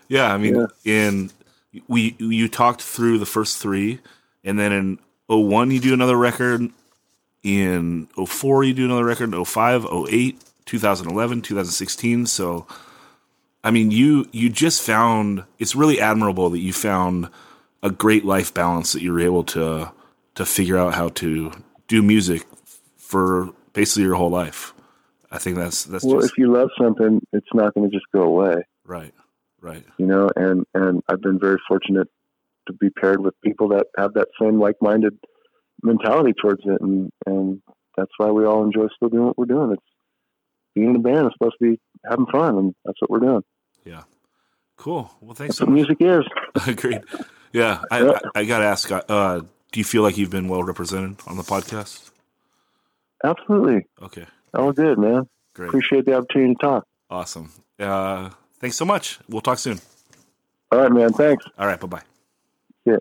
yeah. I mean, Yeah. in we you talked through the first three, and then in 01 you do another record. In 04 you do another record. 05, 08, 2011, 2016. So, I mean, you you just found it's really admirable that you found a great life balance that you were able to to figure out how to do music for basically your whole life. I think that's that's Well, just if you love something, it's not going to just go away. right, right. you know, and and I've been very fortunate to be paired with people that have that same like-minded mentality towards it, and and that's why we all enjoy still doing what we're doing. It's being in a band is supposed to be having fun, and that's what we're doing. Yeah. Cool. Well, thanks That's so what much. music is. Agreed. Yeah, I, I, I got to ask. Uh, do you feel like you've been well represented on the podcast? Absolutely, Okay, all good, man. great, Appreciate the opportunity to talk. awesome. Uh, thanks so much. We'll talk soon. All right, man. Thanks. All right, bye bye. Yeah.